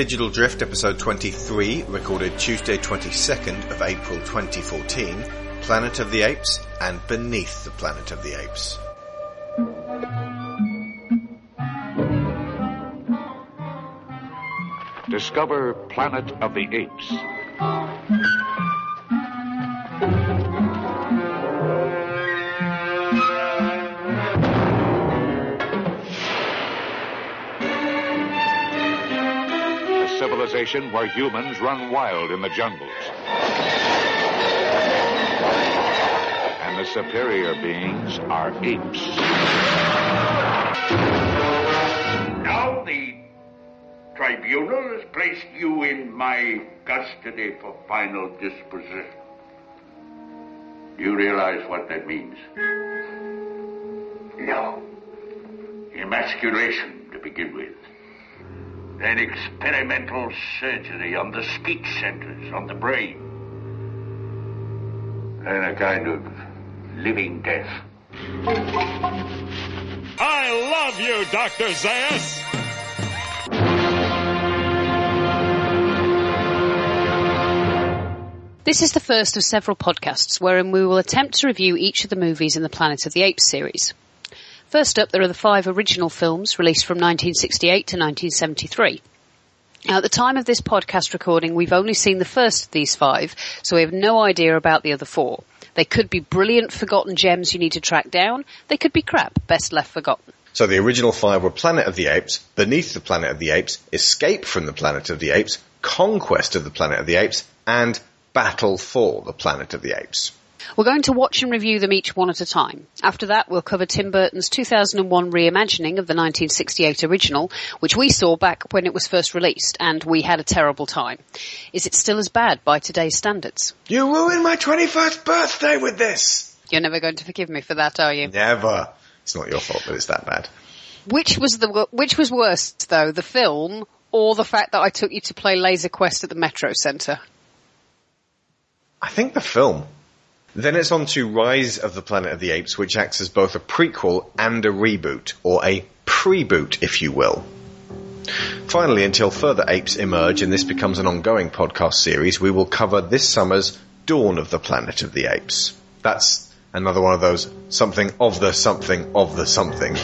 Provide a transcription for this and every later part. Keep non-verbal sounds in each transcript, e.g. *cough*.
Digital Drift episode 23, recorded Tuesday 22nd of April 2014, Planet of the Apes and Beneath the Planet of the Apes. Discover Planet of the Apes. Civilization where humans run wild in the jungles. And the superior beings are apes. Now the tribunal has placed you in my custody for final disposition. Do you realize what that means? No. Emasculation to begin with. Then experimental surgery on the speech centers, on the brain. Then a kind of living death. I love you, Dr. Zaius! This is the first of several podcasts wherein we will attempt to review each of the movies in the Planet of the Apes series. First up, there are the five original films released from 1968 to 1973. Now, at the time of this podcast recording, we've only seen the first of these five, so we have no idea about the other four. They could be brilliant forgotten gems you need to track down. They could be crap, best left forgotten. So the original five were Planet of the Apes, Beneath the Planet of the Apes, Escape from the Planet of the Apes, Conquest of the Planet of the Apes, and Battle for the Planet of the Apes. We're going to watch and review them each one at a time. After that, we'll cover Tim Burton's 2001 reimagining of the 1968 original, which we saw back when it was first released, and we had a terrible time. Is it still as bad by today's standards? You ruined my 21st birthday with this! You're never going to forgive me for that, are you? Never. It's not your fault that it's that bad. Which was the which was worse though, the film or the fact that I took you to play Laser Quest at the Metro Centre? I think the film. Then it's on to Rise of the Planet of the Apes, which acts as both a prequel and a reboot, or a pre-boot, if you will. Finally, until further apes emerge and this becomes an ongoing podcast series, we will cover this summer's Dawn of the Planet of the Apes. That's another one of those something of the something of the something.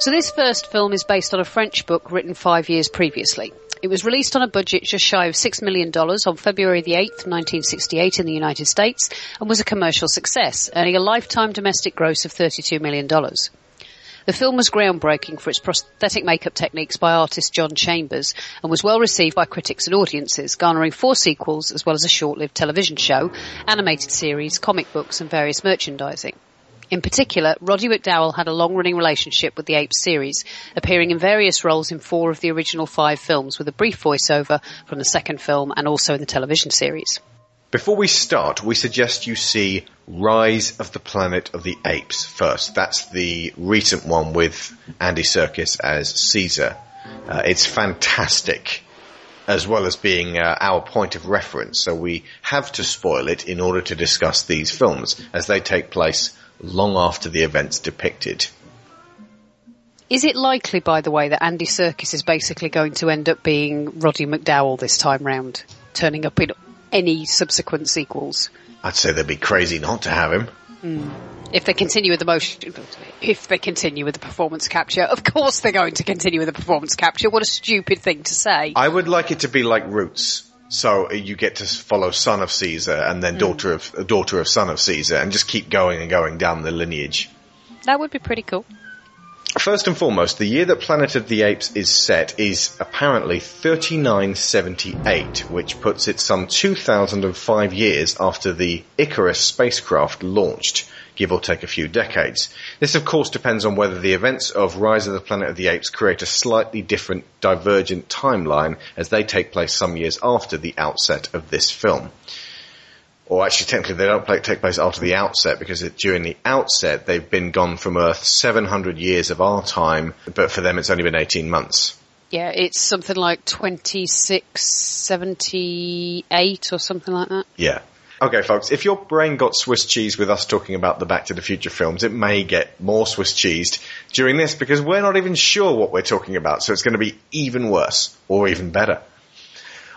So this first film is based on a French book written five years previously. It was released on a budget just shy of $6 million on February the 8th, 1968 in the United States and was a commercial success, earning a lifetime domestic gross of $32 million. The film was groundbreaking for its prosthetic makeup techniques by artist John Chambers and was well received by critics and audiences, garnering four sequels as well as a short-lived television show, animated series, comic books and various merchandising. In particular, Roddy McDowall had a long-running relationship with the Apes series, appearing in various roles in four of the original five films with a brief voiceover from the second film and also in the television series. Before we start, we suggest you see Rise of the Planet of the Apes first. That's the recent one with Andy Serkis as Caesar. Uh, it's fantastic, as well as being uh, our point of reference. So we have to spoil it in order to discuss these films, as they take place long after the events depicted. Is it likely, by the way, that Andy Serkis is basically going to end up being Roddy McDowall this time round, turning up in any subsequent sequels? I'd say they'd be crazy not to have him. Hmm. If they continue with the motion, if they continue with the performance capture, of course they're going to continue with the performance capture. What a stupid thing to say. I would like it to be like Roots. So uh, you get to follow son of Caesar and then mm. daughter of uh, daughter of son of Caesar and just keep going and going down the lineage. That would be pretty cool. First and foremost, the year that Planet of the Apes is set is apparently 3978, which puts it some 2005 years after the Icarus spacecraft launched, give or take a few decades. This of course depends on whether the events of Rise of the Planet of the Apes create a slightly different divergent timeline as they take place some years after the outset of this film or actually technically they don't play, take place after the outset because it, during the outset they've been gone from Earth 700 years of our time, but for them it's only been 18 months. Yeah, it's something like 2678 or something like that. Yeah. Okay, folks, if your brain got Swiss cheese with us talking about the Back to the Future films, it may get more Swiss cheesed during this because we're not even sure what we're talking about, so it's going to be even worse or even better.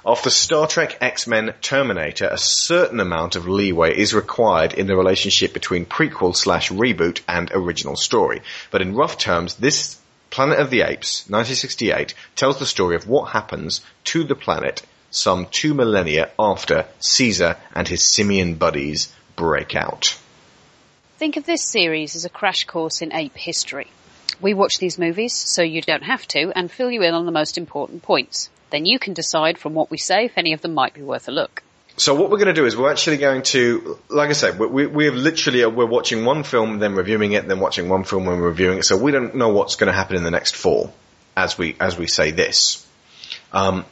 After Star Trek, X-Men, Terminator, a certain amount of leeway is required in the relationship between prequel slash reboot and original story. But in rough terms, this Planet of the Apes, 1968, tells the story of what happens to the planet some two millennia after Caesar and his simian buddies break out. Think of this series as a crash course in ape history. We watch these movies so you don't have to and fill you in on the most important points. Then you can decide from what we say if any of them might be worth a look. So what we're going to do is we're actually going to, like I said, we, we have literally, we're watching one film, then reviewing it, then watching one film and reviewing it. So we don't know what's going to happen in the next four as we, as we say this. Um,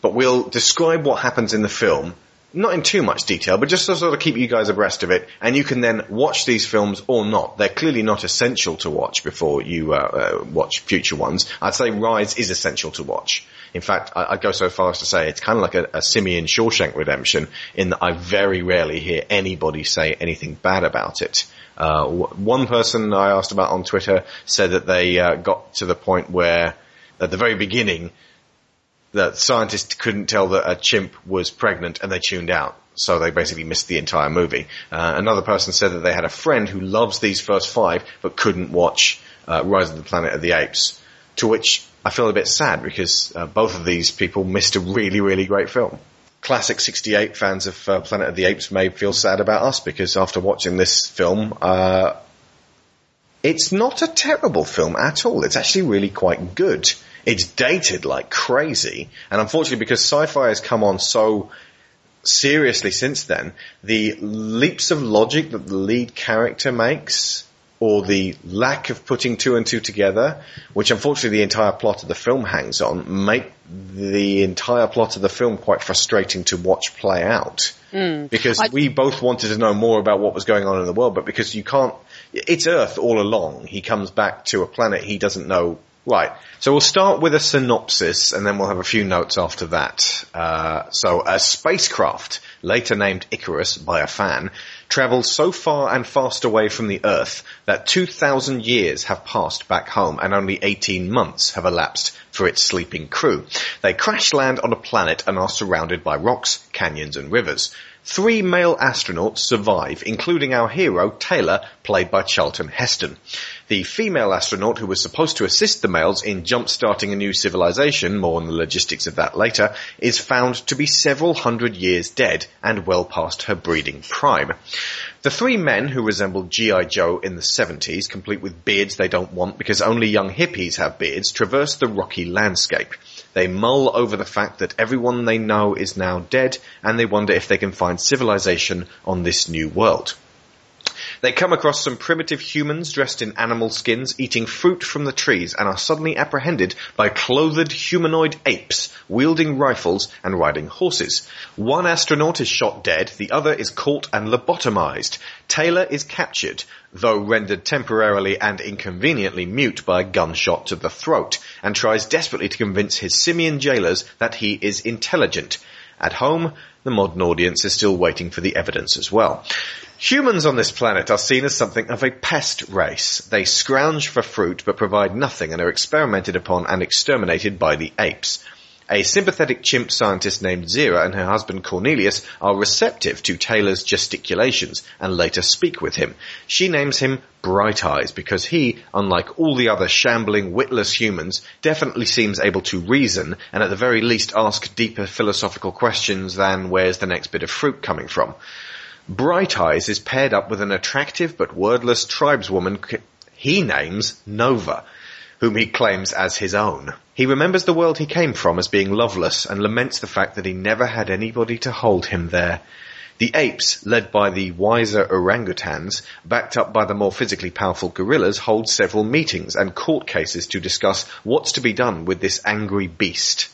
but we'll describe what happens in the film, not in too much detail, but just to sort of keep you guys abreast of it, and you can then watch these films or not. They're clearly not essential to watch before you uh, uh, watch future ones. I'd say Rise is essential to watch. In fact, I, would go so far as to say it's kind of like a, a Simian Shawshank Redemption in that I very rarely hear anybody say anything bad about it. Uh, one person I asked about on Twitter said that they uh, got to the point where at the very beginning that scientists couldn't tell that a chimp was pregnant and they tuned out. So they basically missed the entire movie. Uh, another person said that they had a friend who loves these first five but couldn't watch uh, Rise of the Planet of the Apes. To which I feel a bit sad because uh, both of these people missed a really, really great film. Classic 68 fans of uh, Planet of the Apes may feel sad about us because after watching this film, uh, it's not a terrible film at all. It's actually really quite good. It's dated like crazy. And unfortunately, because sci-fi has come on so seriously since then, the leaps of logic that the lead character makes, or the lack of putting two and two together, which unfortunately the entire plot of the film hangs on, make the entire plot of the film quite frustrating to watch play out. Mm. Because I- we both wanted to know more about what was going on in the world, but because you can't, it's Earth all along. He comes back to a planet he doesn't know Right. So we'll start with a synopsis and then we'll have a few notes after that. Uh, so a spacecraft, later named Icarus by a fan, travels so far and fast away from the Earth that 2,000 years have passed back home and only 18 months have elapsed for its sleeping crew. They crash land on a planet and are surrounded by rocks, canyons and rivers. Three male astronauts survive, including our hero, Taylor, played by Charlton Heston. The female astronaut who was supposed to assist the males in jump-starting a new civilization, more on the logistics of that later, is found to be several hundred years dead and well past her breeding prime. The three men who resemble G.I. Joe in the 70s, complete with beards they don't want because only young hippies have beards, traverse the rocky landscape. They mull over the fact that everyone they know is now dead and they wonder if they can find civilization on this new world. They come across some primitive humans dressed in animal skins eating fruit from the trees and are suddenly apprehended by clothed humanoid apes wielding rifles and riding horses. One astronaut is shot dead, the other is caught and lobotomized. Taylor is captured, though rendered temporarily and inconveniently mute by a gunshot to the throat, and tries desperately to convince his simian jailers that he is intelligent. At home, the modern audience is still waiting for the evidence as well. Humans on this planet are seen as something of a pest race. They scrounge for fruit but provide nothing and are experimented upon and exterminated by the apes. A sympathetic chimp scientist named Zira and her husband Cornelius are receptive to Taylor's gesticulations and later speak with him. She names him Bright Eyes because he, unlike all the other shambling, witless humans, definitely seems able to reason and at the very least ask deeper philosophical questions than where's the next bit of fruit coming from. Bright Eyes is paired up with an attractive but wordless tribeswoman he names Nova whom he claims as his own. He remembers the world he came from as being loveless and laments the fact that he never had anybody to hold him there. The apes, led by the wiser orangutans, backed up by the more physically powerful gorillas, hold several meetings and court cases to discuss what's to be done with this angry beast.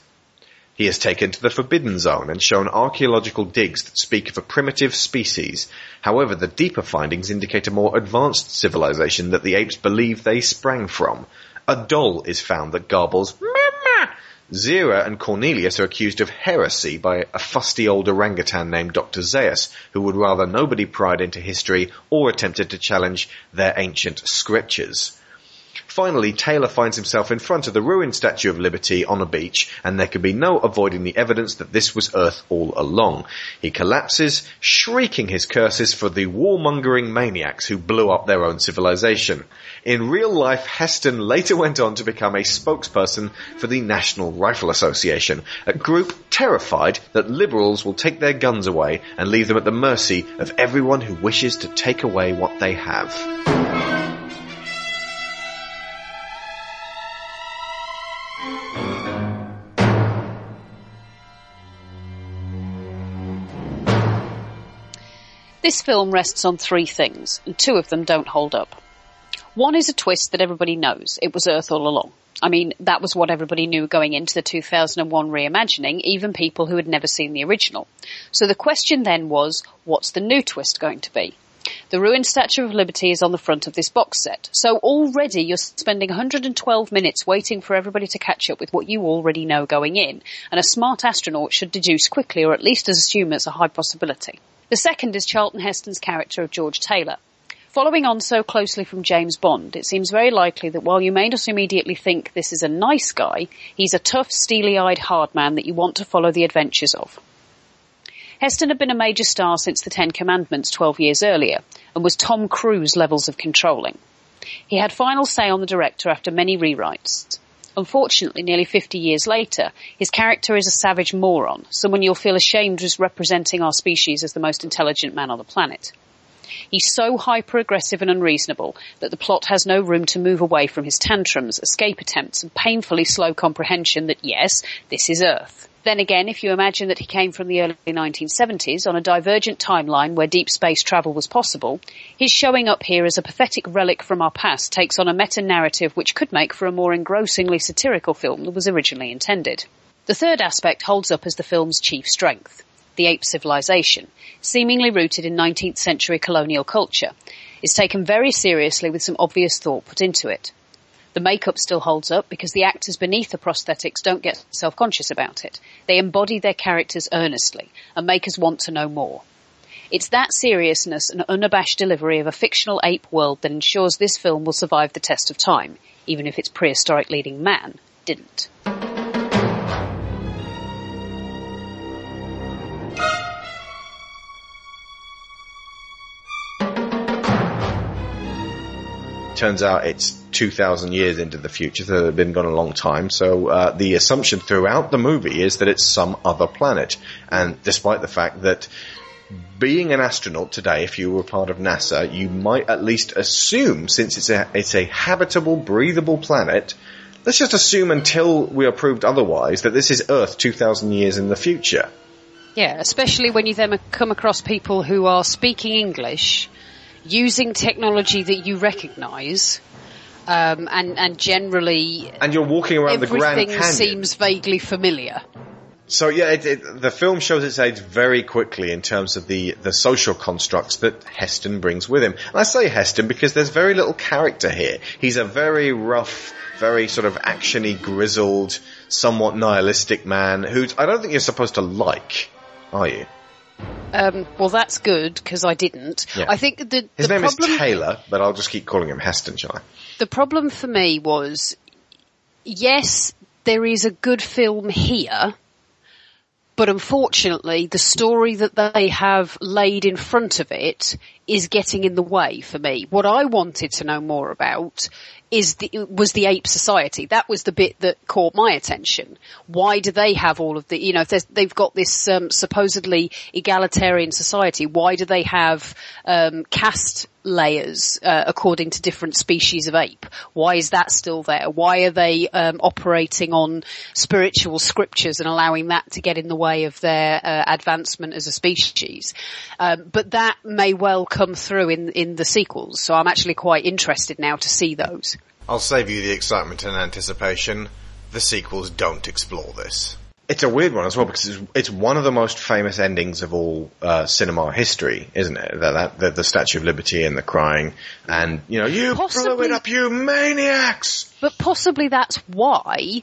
He is taken to the Forbidden Zone and shown archaeological digs that speak of a primitive species. However, the deeper findings indicate a more advanced civilization that the apes believe they sprang from. A doll is found that garbles, Mama! Zira and Cornelius are accused of heresy by a fusty old orangutan named Dr. Zaius, who would rather nobody pried into history or attempted to challenge their ancient scriptures. Finally, Taylor finds himself in front of the ruined Statue of Liberty on a beach, and there can be no avoiding the evidence that this was Earth all along. He collapses, shrieking his curses for the warmongering maniacs who blew up their own civilization. In real life, Heston later went on to become a spokesperson for the National Rifle Association, a group terrified that liberals will take their guns away and leave them at the mercy of everyone who wishes to take away what they have. This film rests on three things, and two of them don't hold up. One is a twist that everybody knows. It was Earth all along. I mean, that was what everybody knew going into the 2001 reimagining, even people who had never seen the original. So the question then was, what's the new twist going to be? The ruined Statue of Liberty is on the front of this box set. So already you're spending 112 minutes waiting for everybody to catch up with what you already know going in. And a smart astronaut should deduce quickly or at least assume it's a high possibility. The second is Charlton Heston's character of George Taylor. Following on so closely from James Bond, it seems very likely that while you may not immediately think this is a nice guy, he's a tough, steely-eyed hard man that you want to follow the adventures of. Heston had been a major star since The Ten Commandments 12 years earlier, and was Tom Cruise levels of controlling. He had final say on the director after many rewrites. Unfortunately, nearly 50 years later, his character is a savage moron, someone you'll feel ashamed as representing our species as the most intelligent man on the planet. He's so hyper-aggressive and unreasonable that the plot has no room to move away from his tantrums, escape attempts, and painfully slow comprehension that yes, this is Earth. Then again, if you imagine that he came from the early 1970s on a divergent timeline where deep space travel was possible, his showing up here as a pathetic relic from our past takes on a meta-narrative which could make for a more engrossingly satirical film than was originally intended. The third aspect holds up as the film's chief strength. The ape civilization, seemingly rooted in 19th century colonial culture, is taken very seriously with some obvious thought put into it. The makeup still holds up because the actors beneath the prosthetics don't get self-conscious about it. They embody their characters earnestly and make us want to know more. It's that seriousness and unabashed delivery of a fictional ape world that ensures this film will survive the test of time, even if its prehistoric leading man didn't. Turns out it's 2,000 years into the future, so they've been gone a long time. So uh, the assumption throughout the movie is that it's some other planet. And despite the fact that being an astronaut today, if you were part of NASA, you might at least assume, since it's a, it's a habitable, breathable planet, let's just assume until we are proved otherwise that this is Earth 2,000 years in the future. Yeah, especially when you then come across people who are speaking English using technology that you recognise, um, and and generally, And you're walking around the Grand everything seems vaguely familiar. So yeah, it, it, the film shows its age very quickly in terms of the, the social constructs that Heston brings with him. And I say Heston because there's very little character here. He's a very rough, very sort of actiony, grizzled, somewhat nihilistic man who I don't think you're supposed to like, are you? Um, well, that's good because I didn't. Yeah. I think the His the name problem is Taylor, but I'll just keep calling him Heston, shall I? the problem for me was, yes, there is a good film here, but unfortunately, the story that they have laid in front of it is getting in the way for me. What I wanted to know more about is the, was the ape society. That was the bit that caught my attention. Why do they have all of the, you know, if they've got this um, supposedly egalitarian society, why do they have um, caste layers uh, according to different species of ape? Why is that still there? Why are they um, operating on spiritual scriptures and allowing that to get in the way of their uh, advancement as a species? Um, but that may well come through in in the sequels, so I'm actually quite interested now to see those. I'll save you the excitement and anticipation. The sequels don't explore this. It's a weird one as well because it's, it's one of the most famous endings of all uh, cinema history, isn't it? That, that the, the Statue of Liberty and the crying, and you know, you blew Possibly- it up, you maniacs! But possibly that's why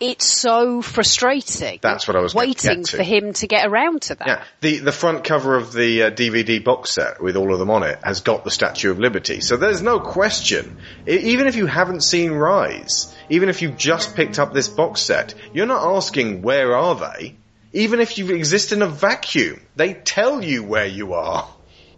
it's so frustrating. That's what I was waiting for him to get around to that. Yeah, the the front cover of the uh, DVD box set with all of them on it has got the Statue of Liberty. So there's no question. Even if you haven't seen Rise, even if you've just picked up this box set, you're not asking where are they. Even if you exist in a vacuum, they tell you where you are.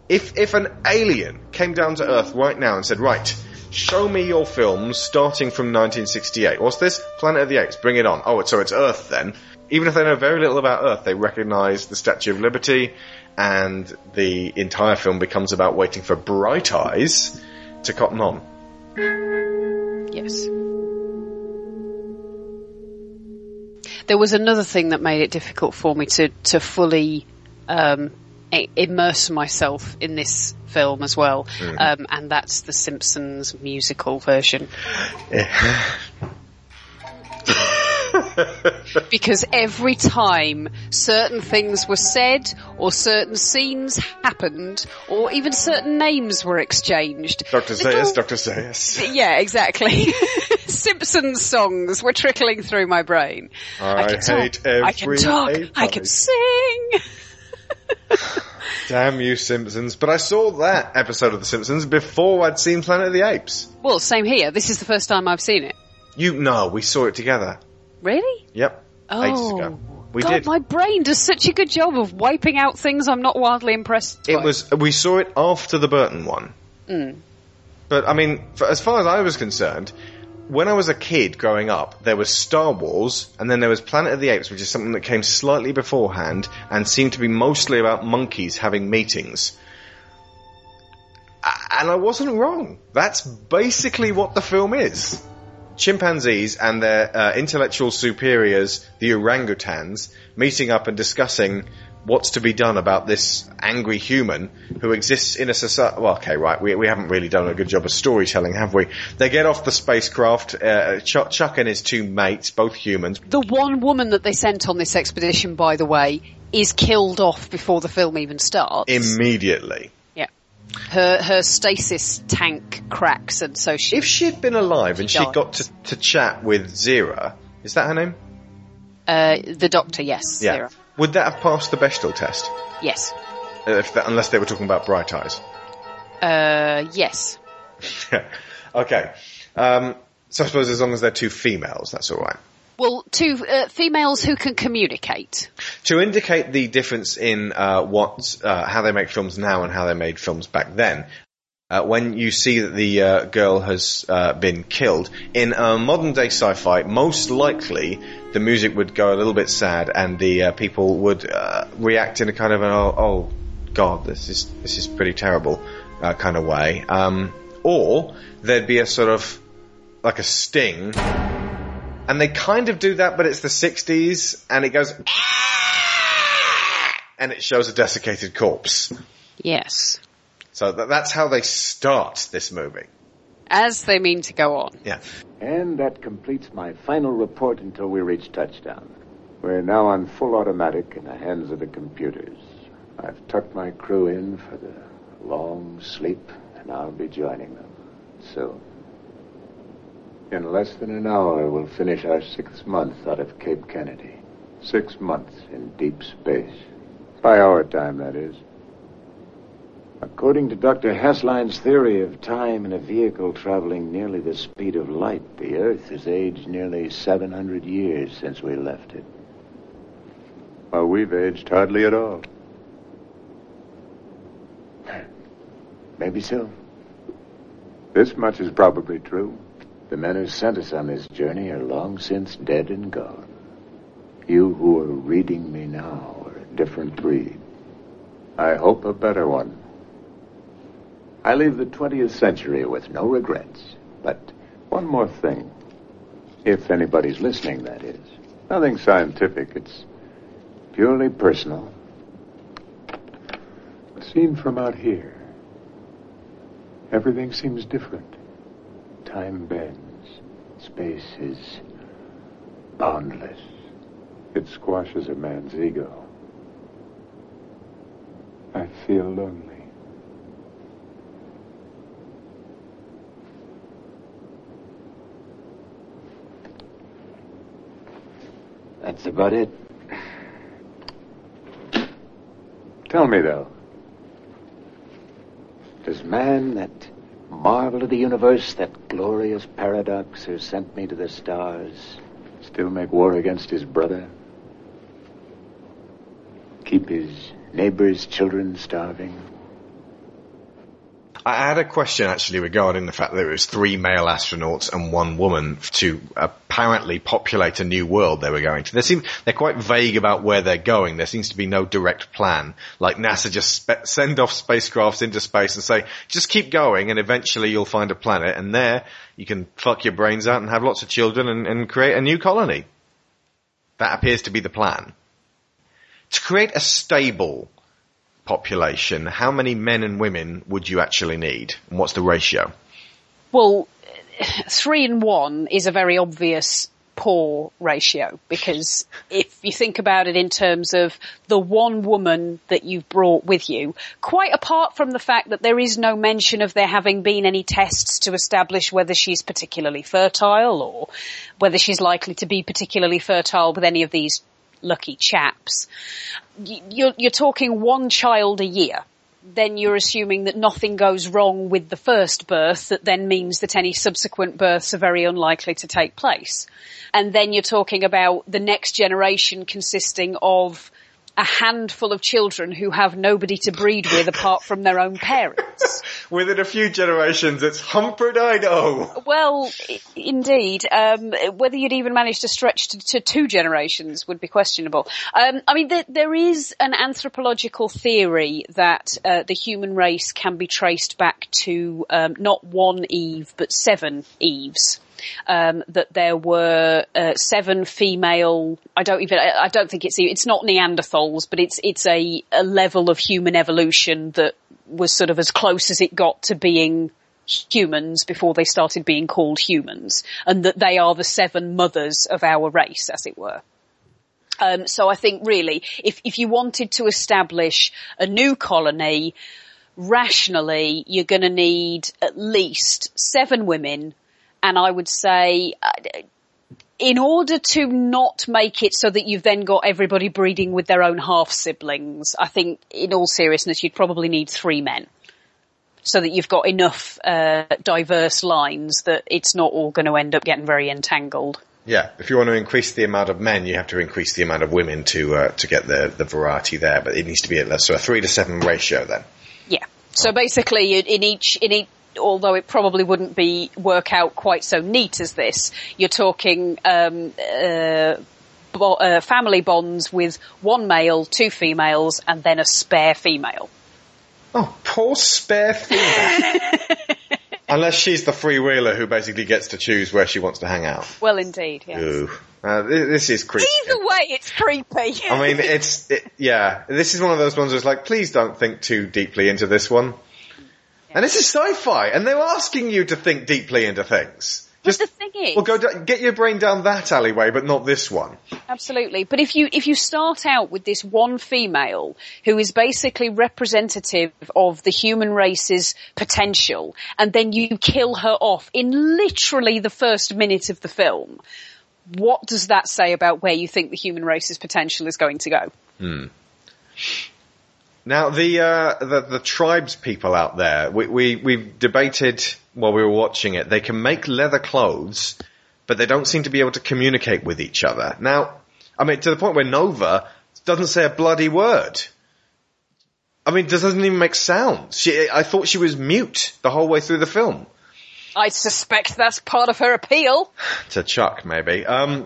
If if an alien came down to Earth right now and said, "Right, show me your films starting from 1968. What's this? Planet of the Apes. Bring it on." Oh, so it's Earth then. Even if they know very little about Earth, they recognise the Statue of Liberty, and the entire film becomes about waiting for Bright Eyes to cotton on. Yes. There was another thing that made it difficult for me to to fully um, immerse myself in this film as well, um, and that's the Simpsons musical version. *laughs* because every time certain things were said, or certain scenes happened, or even certain names were exchanged, Dr. Zaius, Dr. Zaius. yeah, exactly. *laughs* Simpsons songs were trickling through my brain. I can talk, hate I can talk. I can sing. *laughs* Damn you, Simpsons. But I saw that episode of The Simpsons before I'd seen Planet of the Apes. Well, same here. This is the first time I've seen it. You, no, we saw it together. Really? Yep. Oh, Ages ago. Oh, we God, did. my brain does such a good job of wiping out things I'm not wildly impressed. It by. was, we saw it after the Burton one. Hmm. But I mean, for, as far as I was concerned, when I was a kid growing up, there was Star Wars, and then there was Planet of the Apes, which is something that came slightly beforehand and seemed to be mostly about monkeys having meetings. And I wasn't wrong. That's basically what the film is. Chimpanzees and their uh, intellectual superiors, the orangutans, meeting up and discussing what's to be done about this angry human who exists in a society. Well, okay, right, we, we haven't really done a good job of storytelling, have we? They get off the spacecraft, uh, Chuck, Chuck and his two mates, both humans. the one woman that they sent on this expedition, by the way, is killed off before the film even starts. Immediately. yeah. Her her stasis tank cracks, and so she. If she'd been alive and She she got to, to chat with Zira, is that her name? uh, the doctor, yes, Sarah. Would that have passed the Bechdel test? Yes. Uh, If that, unless they were talking about bright eyes. Uh, yes. *laughs* okay. Um, so I suppose as long as they're two females, that's all right. Well, two uh, females who can communicate. To indicate the difference in uh, what uh, how they make films now and how they made films back then, uh, when you see that the uh, girl has uh, been killed in a modern day sci-fi, most likely the music would go a little bit sad and the uh, people would uh, react in a kind of an oh, oh god, this is this is pretty terrible uh, kind of way, um, or there'd be a sort of like a sting and they kind of do that, but it's the 60s, and it goes, *laughs* and it shows a desiccated corpse. Yes. So that, that's how they start this movie. As they mean to go on. Yeah. And that completes my final report until we reach touchdown. We're now on full automatic in the hands of the computers. I've tucked my crew in for the long sleep, and I'll be joining them soon. In less than an hour, we'll finish our sixth month out of Cape Kennedy. Six months in deep space. By our time, that is. According to Dr. Hasslein's theory of time in a vehicle traveling nearly the speed of light, the Earth has aged nearly 700 years since we left it. While we've aged hardly at all. Maybe so. This much is probably true. The men who sent us on this journey are long since dead and gone. You who are reading me now are a different breed. I hope a better one. I leave the 20th century with no regrets. But one more thing. If anybody's listening, that is. Nothing scientific. It's purely personal. Seen from out here, everything seems different. Time bends. Space is boundless. It squashes a man's ego. I feel lonely. That's about it. Tell me, though. Does man, that marvel of the universe, that glorious paradox who sent me to the stars, still make war against his brother? Keep his neighbor's children starving? I had a question actually regarding the fact that it was three male astronauts and one woman to apparently populate a new world they were going to. They seem, they're quite vague about where they're going. There seems to be no direct plan. Like NASA just spe- send off spacecrafts into space and say, just keep going and eventually you'll find a planet and there you can fuck your brains out and have lots of children and, and create a new colony. That appears to be the plan. To create a stable population, how many men and women would you actually need? And what's the ratio? Well, three and one is a very obvious poor ratio because if you think about it in terms of the one woman that you've brought with you, quite apart from the fact that there is no mention of there having been any tests to establish whether she's particularly fertile or whether she's likely to be particularly fertile with any of these lucky chaps, you're, you're talking one child a year then you're assuming that nothing goes wrong with the first birth that then means that any subsequent births are very unlikely to take place. And then you're talking about the next generation consisting of a handful of children who have nobody to breed with apart from their own parents. *laughs* Within a few generations, it's Humperdido. Well, indeed. Um, whether you'd even manage to stretch to, to two generations would be questionable. Um, I mean, there, there is an anthropological theory that uh, the human race can be traced back to um, not one Eve, but seven Eves um, that there were uh, seven female. I don't even. I don't think it's it's not Neanderthals, but it's it's a, a level of human evolution that was sort of as close as it got to being humans before they started being called humans, and that they are the seven mothers of our race, as it were. Um, so I think really, if if you wanted to establish a new colony, rationally, you're going to need at least seven women and I would say, uh, in order to not make it so that you've then got everybody breeding with their own half siblings, I think in all seriousness you'd probably need three men. So that you've got enough uh, diverse lines that it's not all going to end up getting very entangled. Yeah, if you want to increase the amount of men, you have to increase the amount of women to uh, to get the the variety there. But it needs to be at so a three to seven ratio then. Yeah. So basically, in each in each although it probably wouldn't be work out quite so neat as this. You're talking um, uh, bo- uh, family bonds with one male, two females, and then a spare female. Oh, poor spare female. *laughs* Unless she's the freewheeler who basically gets to choose where she wants to hang out. Well, indeed, yes. Ooh. Uh, this is creepy. Either way, it's creepy. I mean, it's, it, yeah, this is one of those ones that's like, please don't think too deeply into this one. And this is sci-fi, and they're asking you to think deeply into things. Just, but the thing is, well, go get your brain down that alleyway, but not this one. Absolutely. But if you if you start out with this one female who is basically representative of the human race's potential, and then you kill her off in literally the first minute of the film, what does that say about where you think the human race's potential is going to go? Hmm. Now the, uh, the the tribes people out there, we, we we've debated while we were watching it. They can make leather clothes, but they don't seem to be able to communicate with each other. Now, I mean, to the point where Nova doesn't say a bloody word. I mean, doesn't even make sound. She, I thought she was mute the whole way through the film. I suspect that's part of her appeal. *sighs* to Chuck, maybe. Um,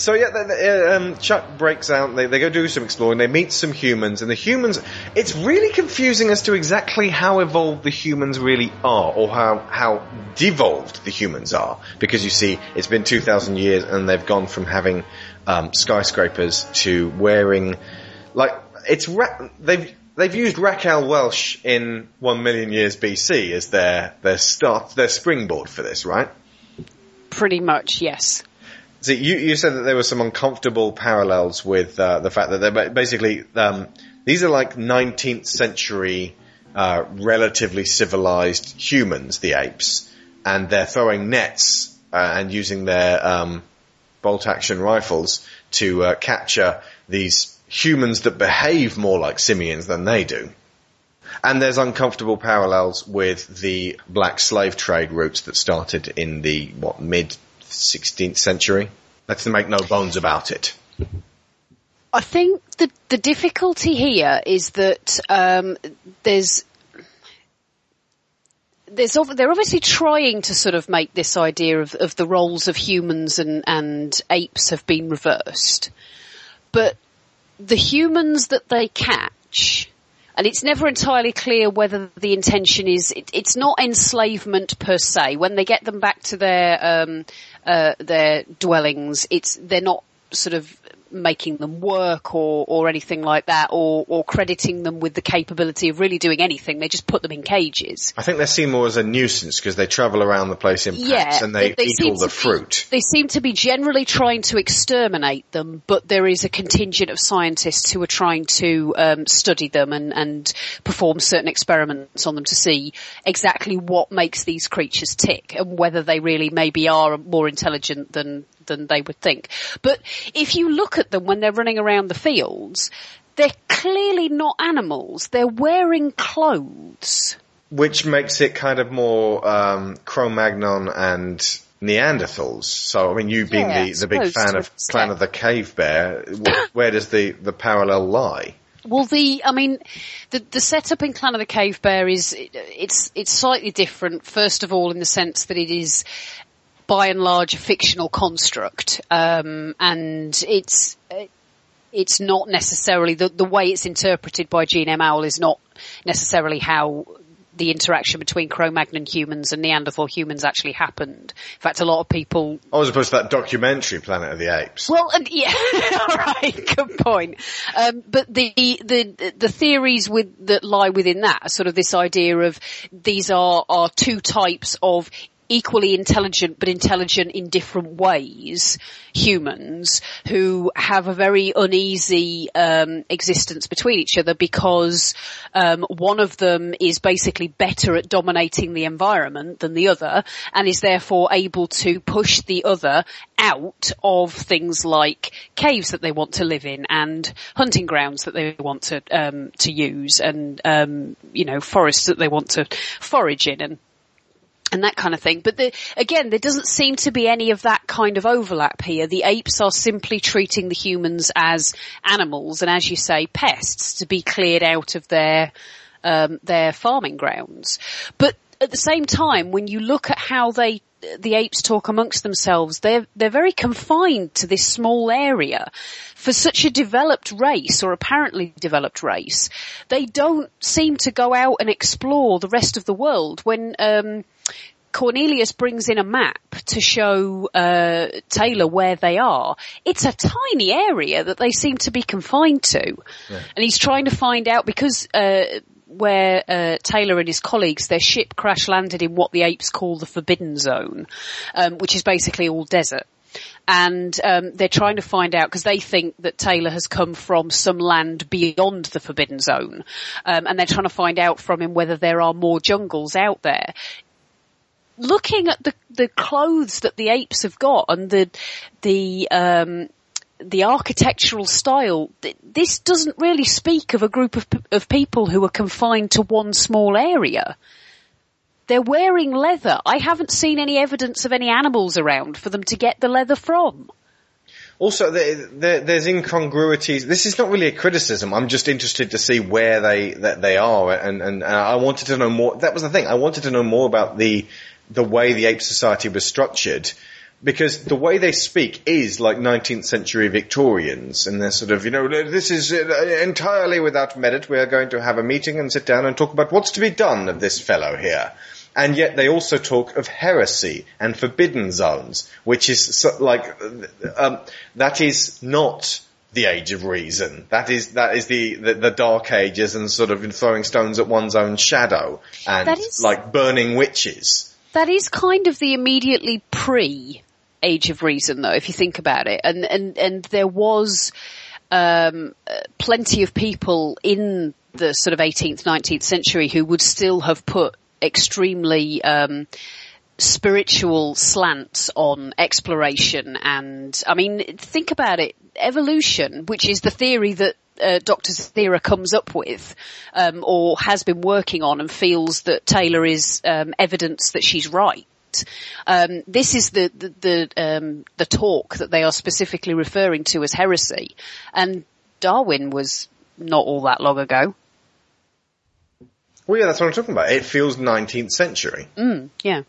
So yeah, the, um, Chuck breaks out. They, they go do some exploring. They meet some humans, and the humans. It's really confusing as to exactly how evolved the humans really are, or how how devolved the humans are. Because you see, it's been two thousand years, and they've gone from having um, skyscrapers to wearing like it's ra- they've they've used Raquel Welch in one million years BC as their their start their springboard for this, right? Pretty much, yes. See, you, you said that there were some uncomfortable parallels with uh, the fact that they're basically um, these are like 19th century uh, relatively civilized humans, the apes, and they're throwing nets uh, and using their um, bolt action rifles to uh, capture these humans that behave more like simians than they do. And there's uncomfortable parallels with the black slave trade routes that started in the, what, mid 16th century? Let's make no bones about it. I think the the difficulty here is that um, there's there's they're obviously trying to sort of make this idea of, of the roles of humans and, and apes have been reversed, but the humans that they catch, and it's never entirely clear whether the intention is it, it's not enslavement per se. When they get them back to their um, uh, their dwellings, it's they're not sort of making them work or, or anything like that or, or crediting them with the capability of really doing anything. They just put them in cages. I think they're seen more as a nuisance because they travel around the place in packs Yeah, and they, eat all the be- fruit. they seem to be generally trying to exterminate them, but there is a contingent of scientists who are trying to um, study them and, and perform certain experiments on them to see exactly what makes these creatures tick and whether they really maybe are more intelligent than than they would think. But if you look at them when they're running around the fields, they're clearly not animals. They're wearing clothes. Which makes it kind of more um, Cro-Magnon and Neanderthals. So, I mean, you being Yeah, the, the big fan of an Clan of the Cave Bear, *coughs* where does the, the parallel lie? Well, the I mean, the the setup in Clan of the Cave Bear is it's it's slightly different. First of all, in the sense that it is by and large a fictional construct, um, and it's it's not necessarily the the way it's interpreted by Jean M. Auel is not necessarily how the interaction between Cro-Magnon humans and Neanderthal humans actually happened. In fact, a lot of people Oh, was opposed to that documentary Planet of the Apes. well, and yeah, *laughs* all right, good point. Um, but the the the theories with that lie within that are sort of this idea of these are are two types of equally intelligent but intelligent in different ways humans who have a very uneasy um, existence between each other because um, one of them is basically better at dominating the environment than the other and is therefore able to push the other out of things like caves that they want to live in and hunting grounds that they want to um, to use and um, you know forests that they want to forage in and and that kind of thing. But the, again, there doesn't seem to be any of that kind of overlap here. The apes are simply treating the humans as animals and, as you say, pests to be cleared out of their um, their farming grounds. But at the same time, when you look at how they the apes talk amongst themselves, they're they're very confined to this small area. For such a developed race, or apparently developed race, they don't seem to go out and explore the rest of the world. When um, Cornelius brings in a map to show uh, Taylor where they are. It's a tiny area that they seem to be confined to, and he's trying to find out because uh, where uh, Taylor and his colleagues, their ship crash landed in what the apes call the Forbidden Zone, um, which is basically all desert. And um, they're trying to find out because they think that Taylor has come from some land beyond the Forbidden Zone, um, and they're trying to find out from him whether there are more jungles out there looking at the the clothes that the apes have got and the the um the architectural style th- this doesn't really speak of a group of of people who are confined to one small area they're wearing leather i haven't seen any evidence of any animals around for them to get the leather from Also, there, there, there's incongruities. This is not really a criticism. I'm just interested to see where they that they are, and and I wanted to know more. That was the thing. I wanted to know more about the the way the ape society was structured, because the way they speak is like 19th century Victorians, and they're sort of, you know, this is uh, entirely without merit. We are going to have a meeting and sit down and talk about what's to be done of this fellow here. And yet they also talk of heresy and forbidden zones, which is so, like, um, that is not the age of reason. That is, that is the, the, the dark ages and sort of throwing stones at one's own shadow and is- like burning witches. That is kind of the immediately pre Age of Reason though, if you think about it. And, and, and there was, um, plenty of people in the sort of 18th, 19th century who would still have put extremely, um, spiritual slants on exploration and, I mean, think about it, evolution, which is the theory that uh, Dr. Zira comes up with, um, or has been working on and feels that Taylor is um, evidence that she's right. Um, this is the the the, um, the talk that they are specifically referring to as heresy, and Darwin was not all that long ago. Well, yeah, that's what I'm talking about. It feels 19th century. Mm, yeah.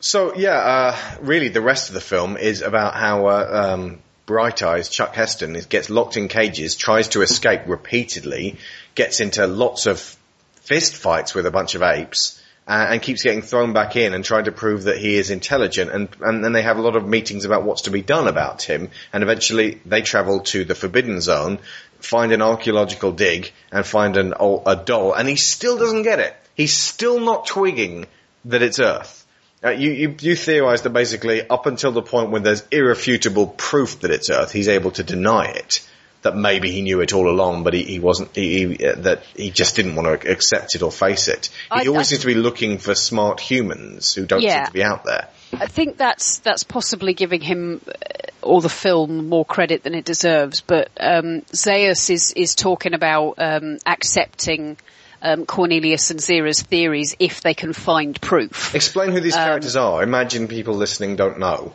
So yeah, uh, really, the rest of the film is about how uh, um, Bright Eyes Chuck Heston gets locked in cages, tries to escape repeatedly, gets into lots of fist fights with a bunch of apes. Uh, and keeps getting thrown back in and trying to prove that he is intelligent and, and then they have a lot of meetings about what's to be done about him and eventually they travel to the forbidden zone, find an archaeological dig and find an, a doll and he still doesn't get it. He's still not twigging that it's Earth. Uh, you, you, you theorize that basically up until the point when there's irrefutable proof that it's Earth, he's able to deny it. That maybe he knew it all along, but he, he wasn't, he, he, uh, that he just didn't want to accept it or face it. He I- always I- seems to be looking for smart humans who don't Yeah. seem to be out there. I think that's that's possibly giving him uh, or the film more credit than it deserves. But um, Zaius is is talking about um, accepting um, Cornelius and Zira's theories if they can find proof. Explain who Um, these characters are. Imagine people listening don't know.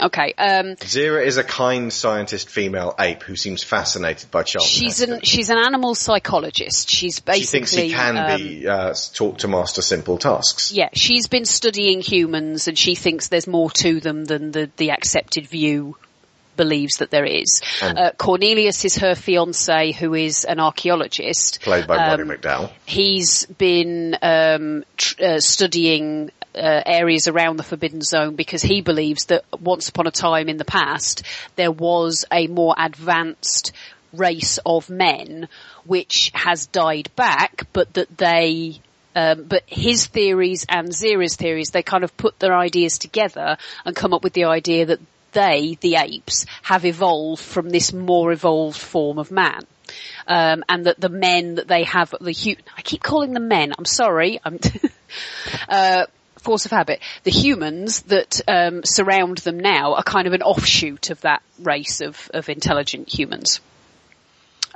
Okay, um, Zera is a kind scientist female ape who seems fascinated by Charlton she's an she's an animal psychologist. She's She basically thinks he can um, be uh, taught to master simple tasks. Yeah, she's been studying humans and she thinks there's more to them than the, the accepted view believes that there is. Uh, Cornelius is her fiance who is an archaeologist. Played by Roddy Um, McDowall. He's been um, tr- uh, studying uh, areas around the Forbidden Zone because he believes that once upon a time in the past there was a more advanced race of men which has died back, but that they um, but his theories and Zira's theories, they kind of put their ideas together and come up with the idea that they, the apes, have evolved from this more evolved form of man. Um, and that the men that they have, the hu- I keep calling them men, I'm sorry, I'm, *laughs* uh, force of habit. The humans that um, surround them now are kind of an offshoot of that race of, of intelligent humans.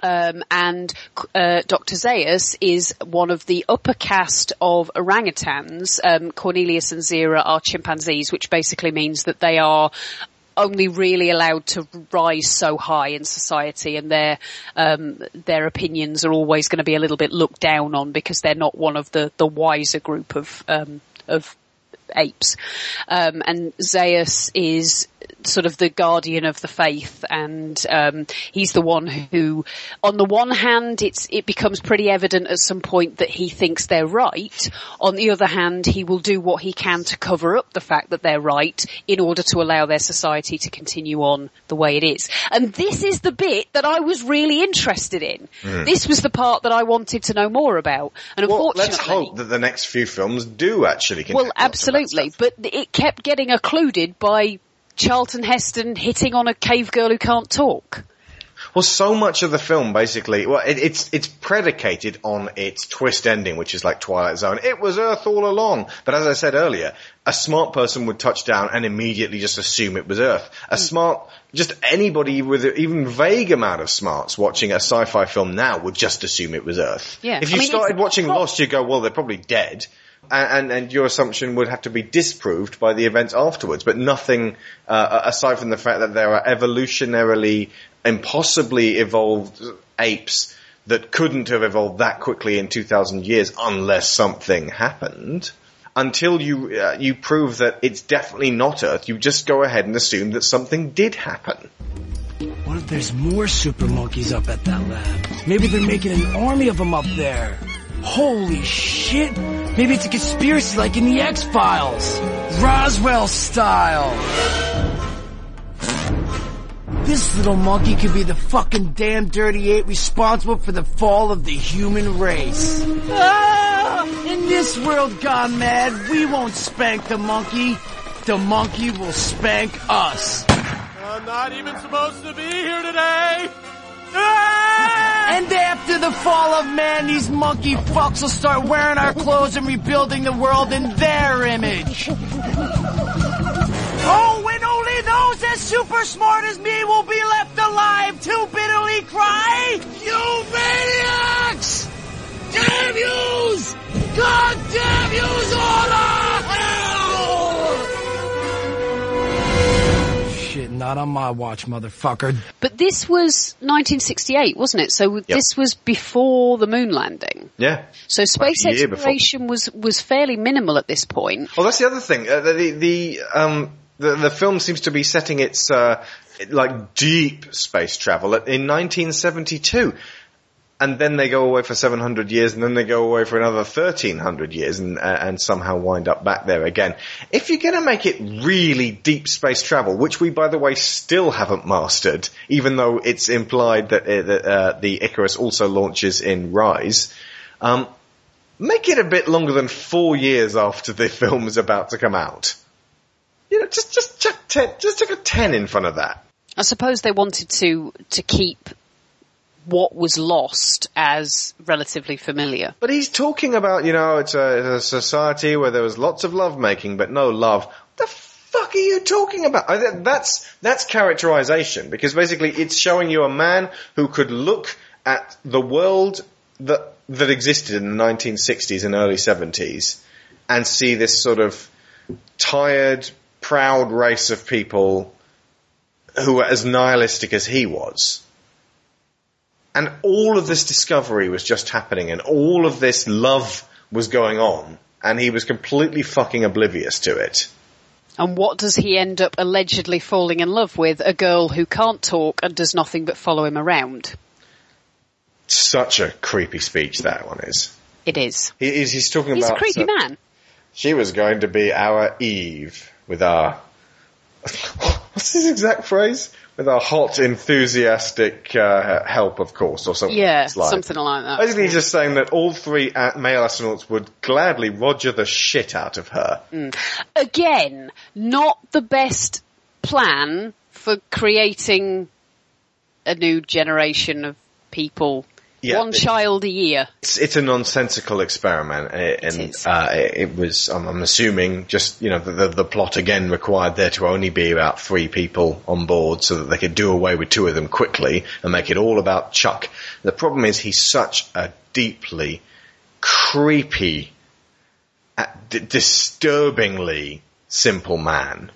Um, and uh, Dr. Zaius is one of the upper caste of orangutans. Um, Cornelius and Zira are chimpanzees, which basically means that they are only really allowed to rise so high in society, and their um, their opinions are always going to be a little bit looked down on because they're not one of the the wiser group of um, of apes. Um, and Zaius is sort of the guardian of the faith and um, he's the one who on the one hand it's it becomes pretty evident at some point that he thinks they're right. On the other hand he will do what he can to cover up the fact that they're right in order to allow their society to continue on the way it is. And this is the bit that I was really interested in. This was the part that I wanted to know more about. And Well, unfortunately let's hope that the next few films do actually well, lots of that absolutely, but it kept getting occluded by Charlton Heston hitting on a cave girl who can't talk. Well, so much of the film basically, well, it, it's it's predicated on its twist ending, which is like Twilight Zone. It was Earth all along, but as I said earlier, a smart person would touch down and immediately just assume it was Earth. Hmm. A smart, just anybody with an even vague amount of smarts watching a sci-fi film now would just assume it was Earth. Yeah, If I you mean, started watching Lost, you go, well, they're probably dead. And, and, your assumption would have to be disproved by the events afterwards, but nothing uh, aside from the fact that there are evolutionarily impossibly evolved apes that couldn't have evolved that quickly in 2,000 years unless something happened. Until you uh, you prove that it's definitely not Earth, you just go ahead and assume that something did happen. What if there's more super monkeys up at that lab? Maybe they're making an army of them up there. Holy shit! Maybe it's a conspiracy like in the X-Files. Roswell style. This little monkey could be the fucking damn dirty ape responsible for the fall of the human race. Ah! In this world gone mad, we won't spank the monkey. the monkey will spank us. I'm not even supposed to be here today. And after the fall of man, these monkey fucks will start wearing our clothes and rebuilding the world in their image. Oh, and only those as super smart as me will be left alive to bitterly cry, You maniacs! Damn yous! God damn yous all to not on my watch, motherfucker. But this was 1968, wasn't it? So this was before the moon landing. Yeah. So space a year before. exploration was was fairly minimal at this point. Well, that's the other thing. Uh, the the the, um, the the film seems to be setting its uh, like deep space travel in 1972, and then they go away for 700 years, and then they go away for another 1300 years, and uh, and somehow wind up back there again. If you're going to make it really deep space travel, which we by the way still haven't mastered, even though it's implied that, uh, uh, the Icarus also launches in Rise. Um, make it a bit longer than four years after the *laughs* film is about to come out. You know, just just chuck ten, just chuck a ten in front of that. I suppose they wanted to to keep what was lost as relatively familiar. But he's talking about, you know, it's a, it's a society where there was lots of love making, but no love. What the fuck are you talking about? That's that's characterization because basically it's showing you a man who could look at the world that that existed in the 1960s and early 70s and see this sort of tired, proud race of people who were as nihilistic as he was. And all of this discovery was just happening and all of this love was going on and he was completely fucking oblivious to it. And what does he end up allegedly falling in love with? A girl who can't talk and does nothing but follow him around. Such a creepy speech that one is. It is. He, he's, he's talking He's a about. creepy uh, man. She was going to be our Eve with our. *laughs* What's his exact phrase? With our hot, enthusiastic uh, help, of course, or something. Yeah, like. something like that. Basically, he's just saying that all three male astronauts would gladly Roger the shit out of her. Again, not the best plan for creating a new generation of people. Yeah, One it- child a year. It's, it's a nonsensical experiment, uh, and uh, it it was. Um, I'm assuming just you know the, the the plot again required there to only be about three people on board, so that they could do away with two of them quickly and make it all about Chuck. The problem is he's such a deeply creepy, uh, d- disturbingly simple man.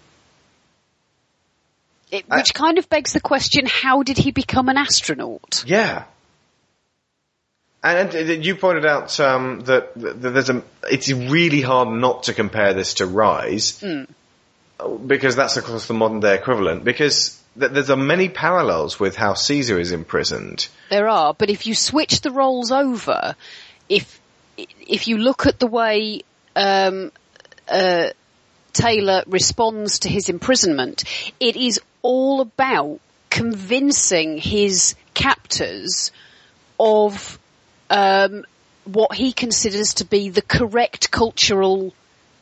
It, which kind of begs the question, how did he become an astronaut? Yeah. And you pointed out um, that, there's a. It's really hard not to compare this to Rise, because that's of course the modern day equivalent. Because th- there's a many parallels with how Caesar is imprisoned. There are, but if you switch the roles over, if if you look at the way um, uh, Taylor responds to his imprisonment, it is all about convincing his captors of um, what he considers to be the correct cultural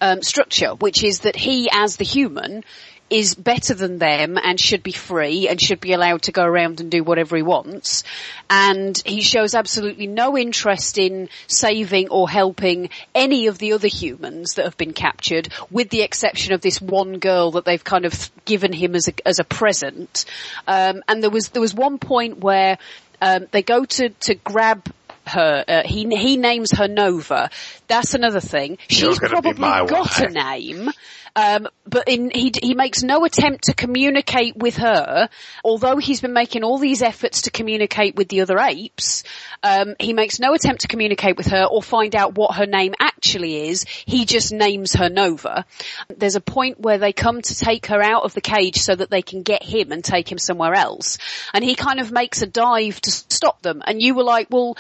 um, structure, which is that he, as the human, is better than them and should be free and should be allowed to go around and do whatever he wants. And he shows absolutely no interest in saving or helping any of the other humans that have been captured, with the exception of this one girl that they've kind of given him as a, as a present. Um, and there was there was one point where um, they go to to grab her. Uh, he he names her Nova. That's another thing. She's probably got a name. Um, but in, he he makes no attempt to communicate with her, although he's been making all these efforts to communicate with the other apes. Um, he makes no attempt to communicate with her or find out what her name actually is. He just names her Nova. There's a point where they come to take her out of the cage so that they can get him and take him somewhere else, and he kind of makes a dive to stop them. And you were like, well,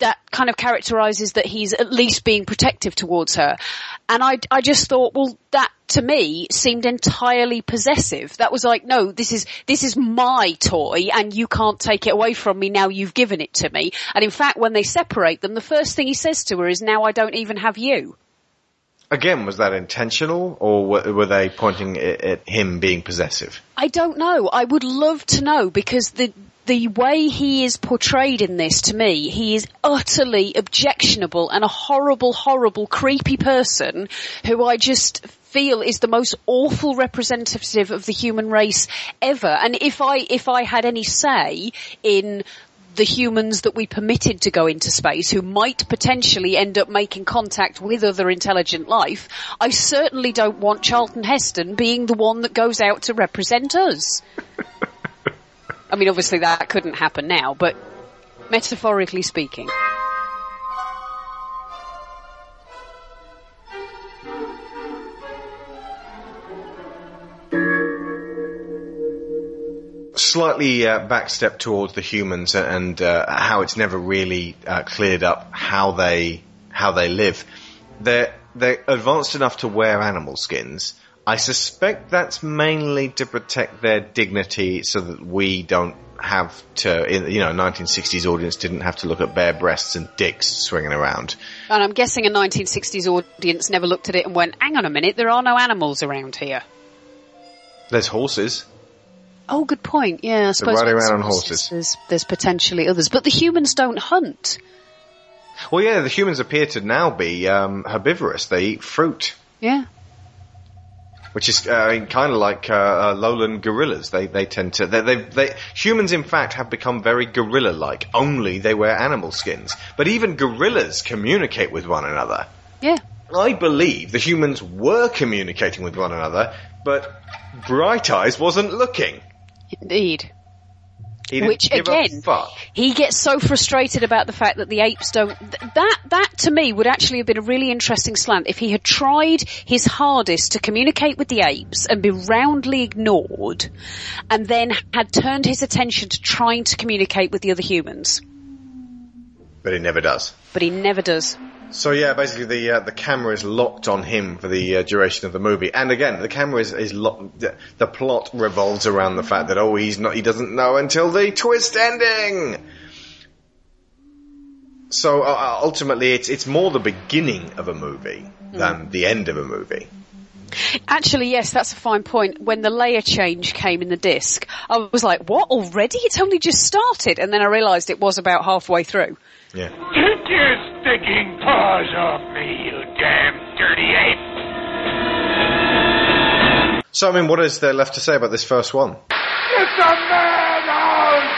that kind of characterizes that he's at least being protective towards her. And I, I just thought, well, that to me seemed entirely possessive. That was like, no, this is, this is my toy and you can't take it away from me now you've given it to me. And in fact, when they separate them, the first thing he says to her is, now I don't even have you. Again, was that intentional, or were, they pointing at him being possessive? I don't know. I would love to know because the the way he is portrayed in this to me, he is utterly objectionable and a horrible, horrible, creepy person who I just feel is the most awful representative of the human race ever. And if I, if I had any say in the humans that we permitted to go into space who might potentially end up making contact with other intelligent life, I certainly don't want Charlton Heston being the one that goes out to represent us. *laughs* I mean, obviously that couldn't happen now, but metaphorically speaking. Slightly uh, backstep towards the humans and uh, how it's never really uh, cleared up how they how they live. They're they're advanced enough to wear animal skins. I suspect that's mainly to protect their dignity, so that we don't have to, you know, 1960s audience didn't have to look at bare breasts and dicks swinging around. And I'm guessing a 1960s audience never looked at it and went, hang on a minute, there are no animals around here. There's horses. Oh, good point. Yeah, I suppose. riding when around on horses. There's, there's potentially others, but the humans don't hunt. Well, yeah, the humans appear to now be um, herbivorous. They eat fruit, Yeah. Which is uh, kind of like uh, uh, lowland gorillas. They they tend to they, they they humans in fact have become very gorilla-like. Only they wear animal skins, but even gorillas communicate with one another. Yeah. I believe the humans were communicating with one another, but Bright Eyes wasn't looking. Indeed. He Which again, he gets so frustrated about the fact that the apes don't. th- That that to me would actually have been a really interesting slant if he had tried his hardest to communicate with the apes and be roundly ignored, and then had turned his attention to trying to communicate with the other humans. But he never does. But he never does. So yeah, basically the uh, the camera is locked on him for the uh, duration of the movie, and again the camera is is locked. The, the plot revolves around the fact that oh he's not he doesn't know until the twist ending. So uh, ultimately, it's it's more the beginning of a movie than the end of a movie. Actually, yes, that's a fine point. When the layer change came in the disc, I was like, "What already? It's only just started," and then I realised it was about halfway through. Yeah. Get your stinking paws off me, you damn dirty ape! So I mean, what is there left to say about this first one? It's a madhouse!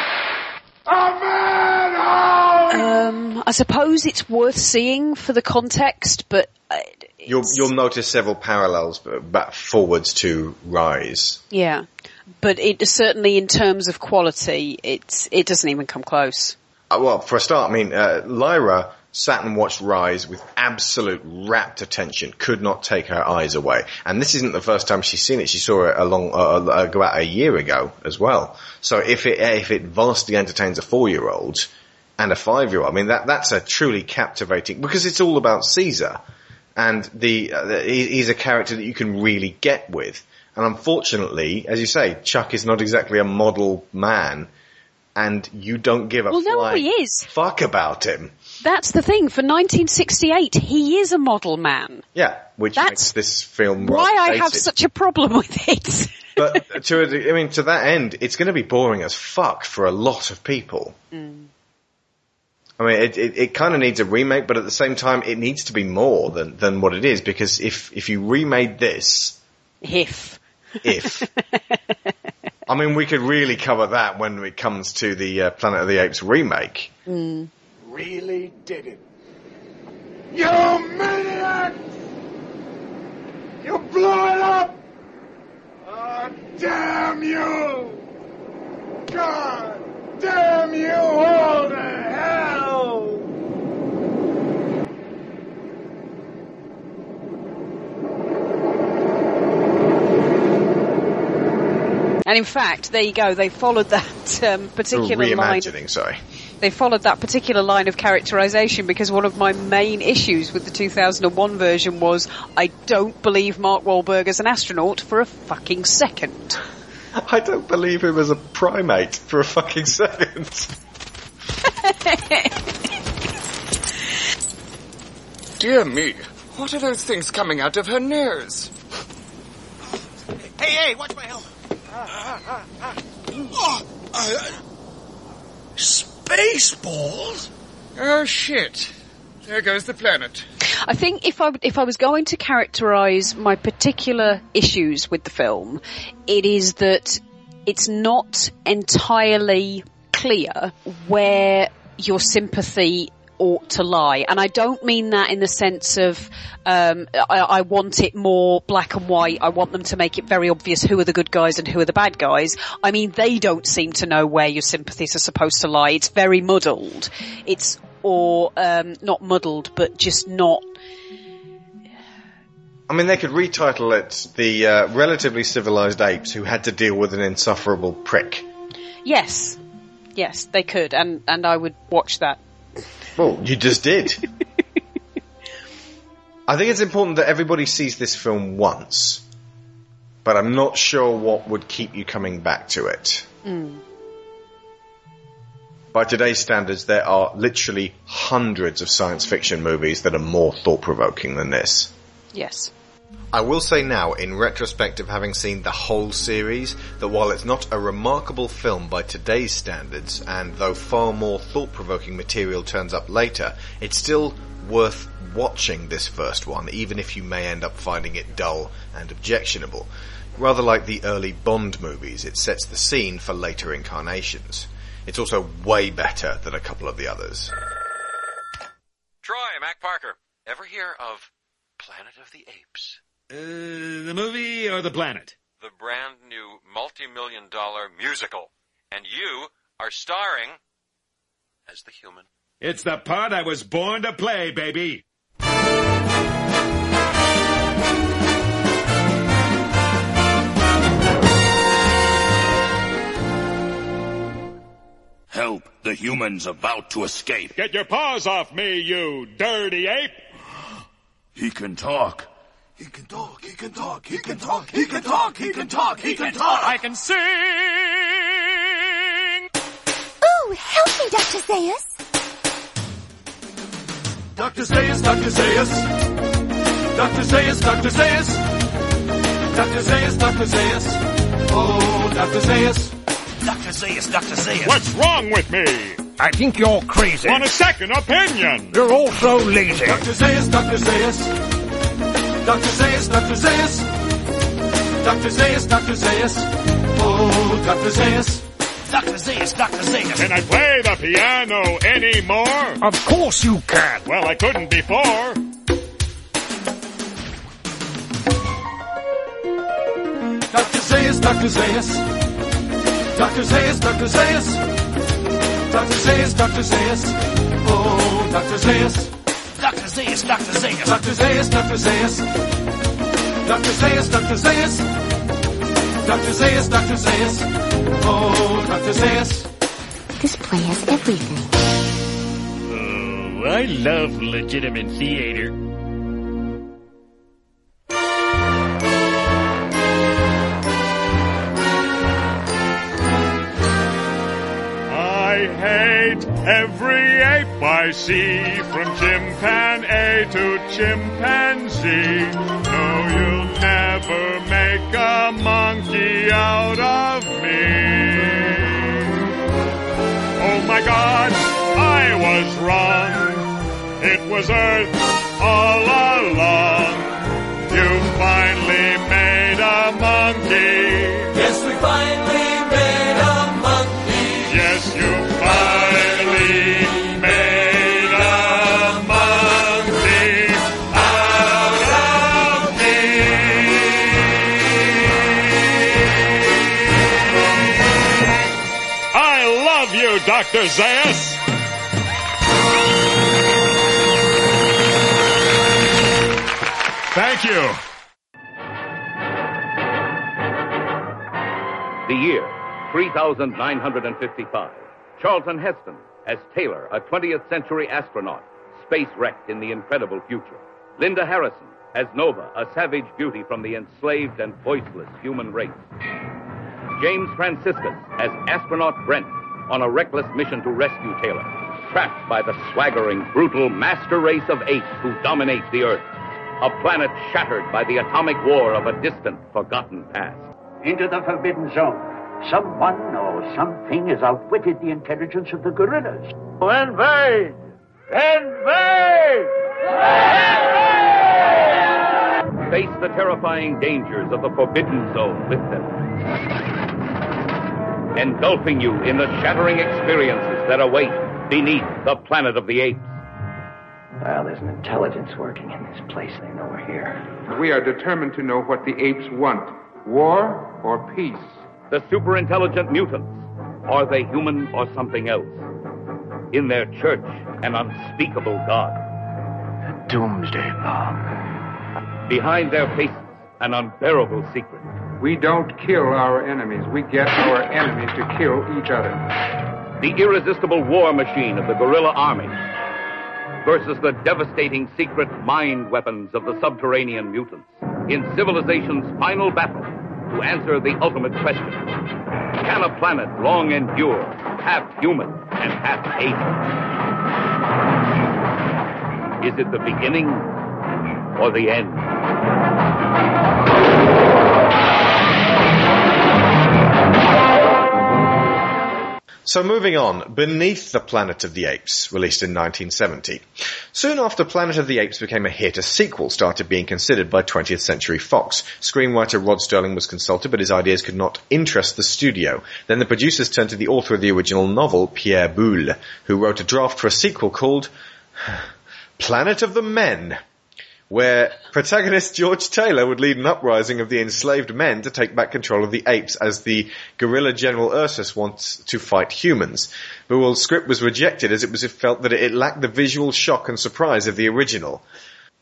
A madhouse! Um, I suppose it's worth seeing for the context, but uh, You'll you'll notice several parallels back forwards to Rise. yeah, but it certainly in terms of quality, it's it doesn't even come close. Uh, well, for a start, I mean, uh, Lyra sat and watched Rise with absolute rapt attention, could not take her eyes away. And this isn't the first time she's seen it. She saw it along, uh, uh, about a year ago as well. So if it, if it vastly entertains a four-year-old and a five-year-old, I mean, that, that's a truly captivating, because it's all about Caesar. And the, uh, the he's a character that you can really get with. And unfortunately, as you say, Chuck is not exactly a model man, and you don't give a Well, no, he is. fuck about him. That's the thing. For 1968, he is a model man. Yeah, which That's makes this film Why I have such a problem *laughs* with it. but to a, I mean, to that end, it's going to be boring as fuck for a lot of people. Mm. I mean, it, it, it kind of needs a remake, but at the same time, it needs to be more than, than what it is, because if, if you remade this, if. if, *laughs* I mean, we could really cover that when it comes to the uh, Planet of the Apes remake. Really did it. You maniac! You blew it up! Oh, damn you! God damn you all to hell! And in fact, there you go. They followed that um, particular line. Reimagining, sorry. They followed that particular line of characterization because one of my main issues with the 2001 version was I don't believe Mark Wahlberg as an astronaut for a fucking second. I don't believe him as a primate for a fucking second. *laughs* Dear me, What are those things coming out of her nose? Hey, hey, watch my helmet. Oh, uh, Spaceballs? Oh, shit. There goes the planet. I think if I if I was going to characterize my particular issues with the film, it is that it's not entirely clear where your sympathy ought to lie. And I don't mean that in the sense of um, I, I, want it more black and white. I want them to make it very obvious who are the good guys and who are the bad guys. I mean, they don't seem to know where your sympathies are supposed to lie. It's very muddled. It's or um, not muddled, but just not. I mean, they could retitle it the uh, relatively civilized apes who had to deal with an insufferable prick. Yes, yes, they could, and and I would watch that. Well, you just did. *laughs* I think it's important that everybody sees this film once, but I'm not sure what would keep you coming back to it. Mm. By today's standards, there are literally hundreds of science fiction movies that are more thought provoking than this. Yes. I will say now, in retrospect of having seen the whole series, that while it's not a remarkable film by today's standards, and though far more thought-provoking material turns up later, it's still worth watching this first one, even if you may end up finding it dull and objectionable. Rather like the early Bond movies, it sets the scene for later incarnations. It's also way better than a couple of the others. Troy, Mac Parker. Ever hear of Planet of the Apes? Uh, the movie or the planet? The brand new multi-million dollar musical. And you are starring as the human. It's the part I was born to play, baby. Help! The human's about to escape. Get your paws off me, you dirty ape! He can talk. He can talk, he can talk, he can talk, he can talk, he can talk, he can talk! I can sing! Ooh, help me, Dr. Zaius! Dr. Zaius, Dr. Zaius! Dr. Zaius, Dr. Zaius! Dr. Zaius, Dr. Zaius! Oh, Dr. Zaius! Dr. Zaius, Dr. Zaius! What's wrong with me? I think you're crazy. Want a second opinion? You're also lazy. Dr. Zaius, Dr. Zaius! Dr. Zaius, Dr. Zaius! Dr. Zaius, Dr. Zaius! Oh, Dr. Zaius! Dr. Zaius, Dr. Zaius! Can I play the piano anymore? Of course you can. Well, I couldn't before. Dr. Zaius, Dr. Zaius! Dr. Zaius, Dr. Zaius! Dr. Zaius, Dr. Zaius! Oh, Dr. Zaius! Dr. Zaius, Dr. Zaius! Dr. Zaius, Dr. Zaius! Dr. Zaius, Dr. Zaius! Dr. Zaius, Dr. Zaius! Oh, Dr. Zaius! This play has everything. Oh, I love legitimate theater. Hate every ape I see, from chimpanzee to chimpanzee. No, you'll never make a monkey out of me. Oh my god, I was wrong. It was Earth 3955. Charlton Heston as Taylor, a 20th century astronaut, space wrecked in the incredible future. Linda Harrison as Nova, a savage beauty from the enslaved and voiceless human race. James Franciscus as astronaut Brent on a reckless mission to rescue Taylor, trapped by the swaggering, brutal master race of apes who dominate the Earth. A planet shattered by the atomic war of a distant, forgotten past. Into the Forbidden Zone. Someone or something has outwitted the intelligence of the gorillas. Oh, invade! Invade! Face the terrifying dangers of the Forbidden Zone with them. Engulfing you in the shattering experiences that await beneath the planet of the apes. Well, there's an intelligence working in this place. They know we're here. We are determined to know what the apes want war or peace. The superintelligent mutants. Are they human or something else? In their church, an unspeakable God. A doomsday bomb. Behind their faces, an unbearable secret. We don't kill our enemies. We get our enemies to kill each other. The irresistible war machine of the gorilla army versus the devastating secret mind weapons of the subterranean mutants in civilization's final battle to answer the ultimate question. Can a planet long endure, half human and half ape? Is it the beginning or the end? So moving on, Beneath the Planet of the Apes, released in 1970. Soon after Planet of the Apes became a hit, a sequel started being considered by 20th Century Fox. Screenwriter Rod Serling was consulted, but his ideas could not interest the studio. Then the producers turned to the author of the original novel, Pierre Boulle, who wrote a draft for a sequel called *sighs* Planet of the Men where protagonist George Taylor would lead an uprising of the enslaved men to take back control of the apes as the gorilla General Ursus wants to fight humans. Boulle's script was rejected as it was felt that it lacked the visual shock and surprise of the original.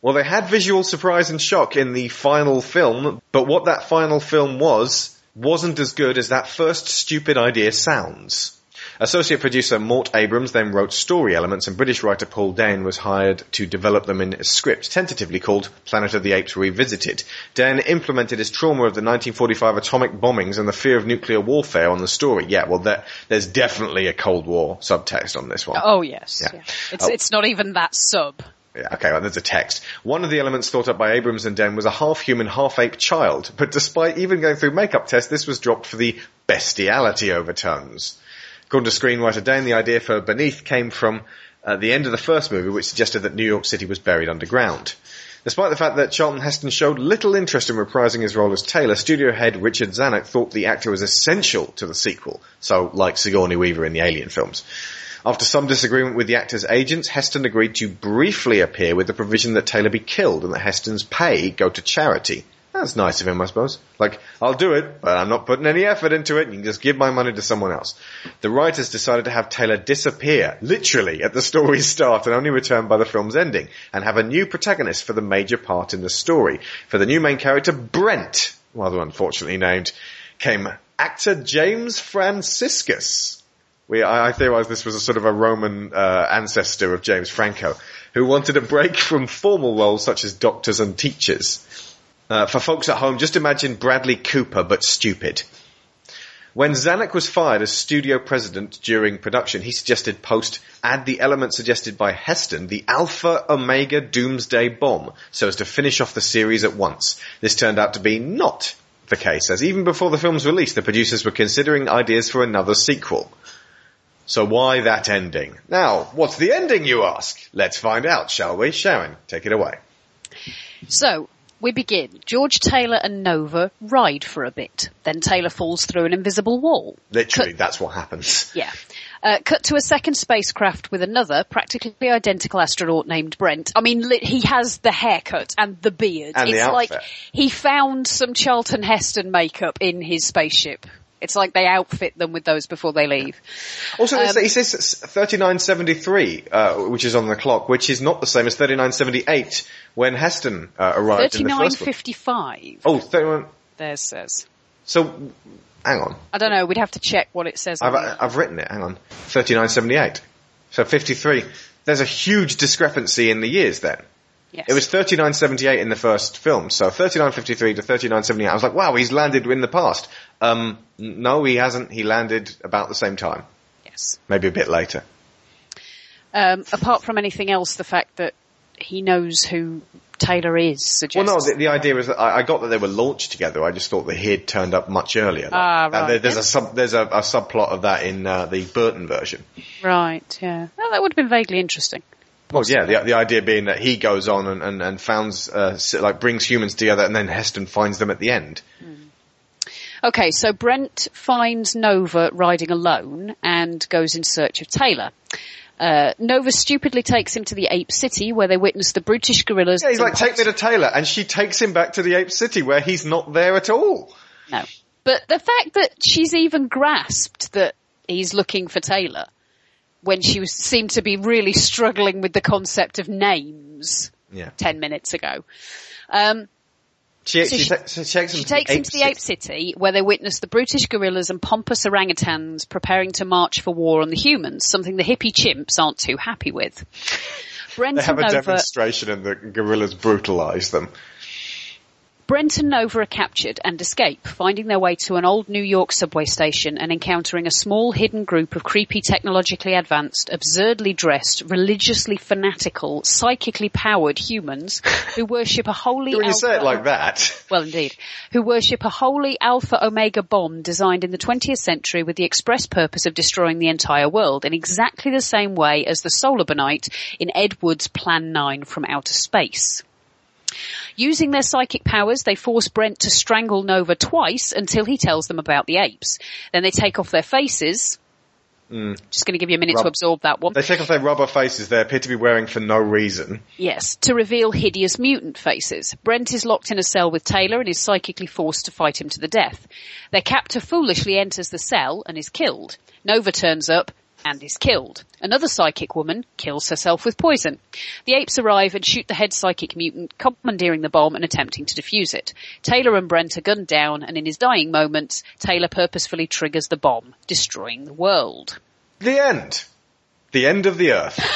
Well, they had visual surprise and shock in the final film, but what that final film was, wasn't as good as that first stupid idea sounds. Associate producer Mort Abrams then wrote story elements and British writer Paul Dehn was hired to develop them in a script tentatively called Planet of the Apes Revisited. Dehn implemented his trauma of the 1945 atomic bombings and the fear of nuclear warfare on the story. Yeah, well there, there's definitely a Cold War subtext on this one. Oh yes. Yeah. Yeah. It's, Oh. it's not even that sub. Yeah, okay, well, there's a text. One of the elements thought up by Abrams and Dehn was a half-human, half-ape child, but despite even going through makeup tests, this was dropped for the bestiality overtones. According to screenwriter Dehn, the idea for Beneath came from uh, the end of the first movie, which suggested that New York City was buried underground. Despite the fact that Charlton Heston showed little interest in reprising his role as Taylor, studio head Richard Zanuck thought the actor was essential to the sequel, so like Sigourney Weaver in the Alien films. After some disagreement with the actor's agents, Heston agreed to briefly appear with the provision that Taylor be killed and that Heston's pay go to charity. That's nice of him, I suppose. Like, I'll do it, but I'm not putting any effort into it. You can just give my money to someone else. The writers decided to have Taylor disappear, literally, at the story's *laughs* start and only return by the film's ending, and have a new protagonist for the major part in the story. For the new main character, Brent, rather unfortunately named, came actor James Franciscus. We, I, I this was a sort of a Roman uh, ancestor of James Franco, who wanted a break *laughs* from formal roles such as doctors and teachers. Uh, for folks at home, just imagine Bradley Cooper but stupid. When Zanuck was fired as studio president during production, he suggested post add the element suggested by Heston, the Alpha Omega Doomsday Bomb, so as to finish off the series at once. This turned out to be not the case, as even before the film's release, the producers were considering ideas for another sequel. So why that ending? Now, what's the ending, you ask? Let's find out, shall we? Sharon, take it away. So, we begin. George Taylor and Nova ride for a bit. Then Taylor falls through an invisible wall. Literally, that's what happens. *laughs* Yeah. Uh, cut to a second spacecraft with another practically identical astronaut named Brent. I mean, he has the haircut and the beard. And the it's like he found some Charlton Heston makeup in his spaceship. It's like they outfit them with those before they leave. Also, Um, he says 3973, uh, which is on the clock, which is not the same as 3978 when Heston uh, arrived in the first one. 3955, Oh, 31. there says. So, hang on. I don't know, we'd have to check what it says. I've, on I've written it. Hang on. 3978. So 53. There's a huge discrepancy in the years then. Yes. It was 3978 in the first film, so 3953 to 3978. I was like, wow, he's landed in the past. Um, no, he hasn't. He landed about the same time. Yes. Maybe a bit later. Um, apart from anything else, the fact that he knows who Taylor is suggests. Well, no, the, the idea is that I, I got that they were launched together. I just thought that he had turned up much earlier. Ah, And right. there- there's a sub, there's a, a subplot of that in uh, the Burton version. Right, yeah. Well, that would have been vaguely interesting. Well, yeah, the, the idea being that he goes on and, and, and founds, uh, like brings humans together and then Heston finds them at the end. Okay, so Brent finds Nova riding alone and goes in search of Taylor. Uh, Nova stupidly takes him to the Ape City where they witness the brutish gorillas. Yeah, he's like, take me to Taylor, and she takes him back to the Ape City where he's not there at all. No. But the fact that she's even grasped that he's looking for Taylor when she was, seemed to be really struggling with the concept of names Yeah. 10 minutes ago. Um, She, So she, she- ta- she takes him to takes the him Ape to the Ape City where they witness the brutish gorillas and pompous orangutans preparing to march for war on the humans, something the hippie chimps aren't too happy with. Brent They have a Nova, demonstration and the gorillas brutalize them. Brent and Nova are captured and escape, finding their way to an old New York subway station and encountering a small hidden group of creepy technologically advanced, absurdly dressed, religiously fanatical, psychically powered humans who worship a holy When you say it alpha- like that, *laughs* Well, indeed. Who worship a holy Alpha Omega bomb designed in the 20th century with the express purpose of destroying the entire world in exactly the same way as the Solarbonite in Ed Wood's Plan 9 from Outer Space. Using their psychic powers, they force Brent to strangle Nova twice until he tells them about the apes. Then they take off their faces. Mm. Just going to give you a minute Rub- to absorb that one. They take off their rubber faces they appear to be wearing for no reason. Yes, to reveal hideous mutant faces. Brent is locked in a cell with Taylor and is psychically forced to fight him to the death. Their captor foolishly enters the cell and is killed. Nova turns up and is killed. Another psychic woman kills herself with poison. The apes arrive and shoot the head psychic mutant, commandeering the bomb and attempting to defuse it. Taylor and Brent are gunned down and in his dying moments, Taylor purposefully triggers the bomb, destroying the world. The end. The end of the earth. *laughs*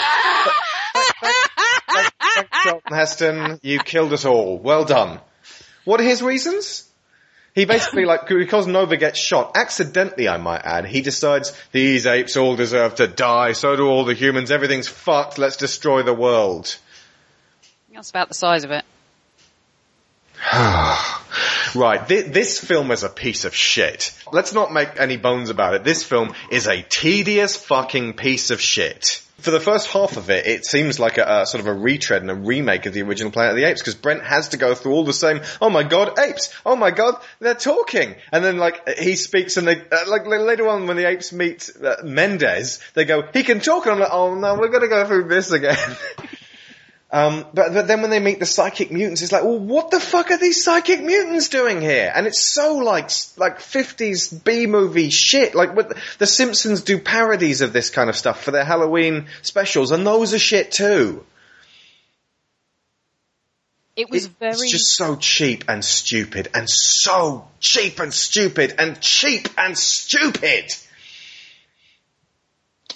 Charlton Heston, you killed us all. Well done. What are his reasons? He basically, like, because Nova gets shot, accidentally I might add, he decides, these apes all deserve to die, so do all the humans, everything's fucked, let's destroy the world. That's about the size of it. *sighs* Right, thi- this film is a piece of shit. Let's not make any bones about it. This film is a tedious fucking piece of shit. For the first half of it, it seems like a, a sort of a retread and a remake of the original Planet of the Apes because Brent has to go through all the same. Oh my god, apes! Oh my god, they're talking! And then like he speaks and they uh, like later on when the apes meet uh, Mendez, they go, he can talk, and I'm like, oh no, we're gonna go through this again. *laughs* Um, but, but then when they meet the psychic mutants, it's like, well, what the fuck are these psychic mutants doing here? And it's so like like fifties B movie shit. Like what, the Simpsons do parodies of this kind of stuff for their Halloween specials, and those are shit too. It was very. It's just so cheap and stupid, and so cheap and stupid, and cheap and stupid.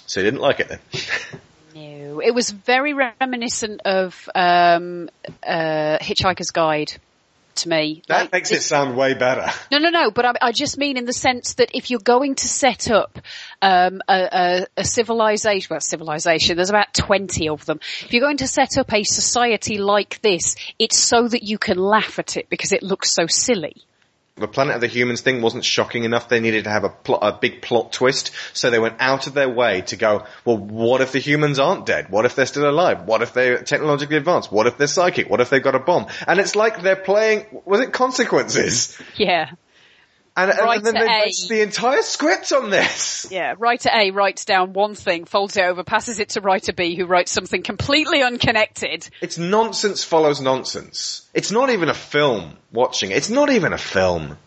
So you didn't like it then? *laughs* No, it was very reminiscent of um, uh, Hitchhiker's Guide to me. That Like, makes it sound way better. No, no, no. But I, I just mean in the sense that if you're going to set up um, a, a, a civilization, well, civilization, there's about twenty of them. If you're going to set up a society like this, it's so that you can laugh at it because it looks so silly. The Planet of the Humans thing wasn't shocking enough. They needed to have a plot, a big plot twist. So they went out of their way to go, well, what if the humans aren't dead? What if they're still alive? What if they're technologically advanced? What if they're psychic? What if they've got a bomb? And it's like they're playing, was it Consequences? Yeah. And, and then they A. the entire script on this. *laughs* Yeah, writer A writes down one thing, folds it over, passes it to writer B who writes something completely unconnected. It's nonsense follows nonsense. It's not even a film watching it. It's not even a film.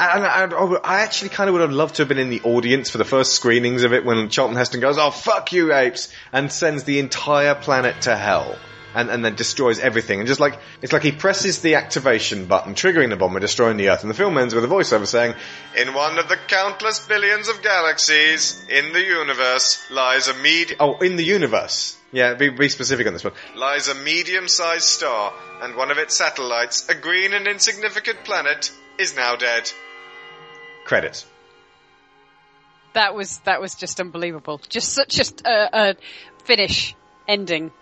And I, I, oh, I actually kind of would have loved to have been in the audience for the first screenings of it when Charlton Heston goes, oh fuck you apes, and sends the entire planet to hell. And, and then destroys everything. And just like, it's like he presses the activation button, triggering the bomb and destroying the Earth. And the film ends with a voiceover saying, In one of the countless billions of galaxies in the universe lies a medium. oh, in the universe. Yeah, be, be specific on this one. Lies a medium-sized star, and one of its satellites, a green and insignificant planet, is now dead. Credits. That was, that was just unbelievable. Just such a, a, a finish ending.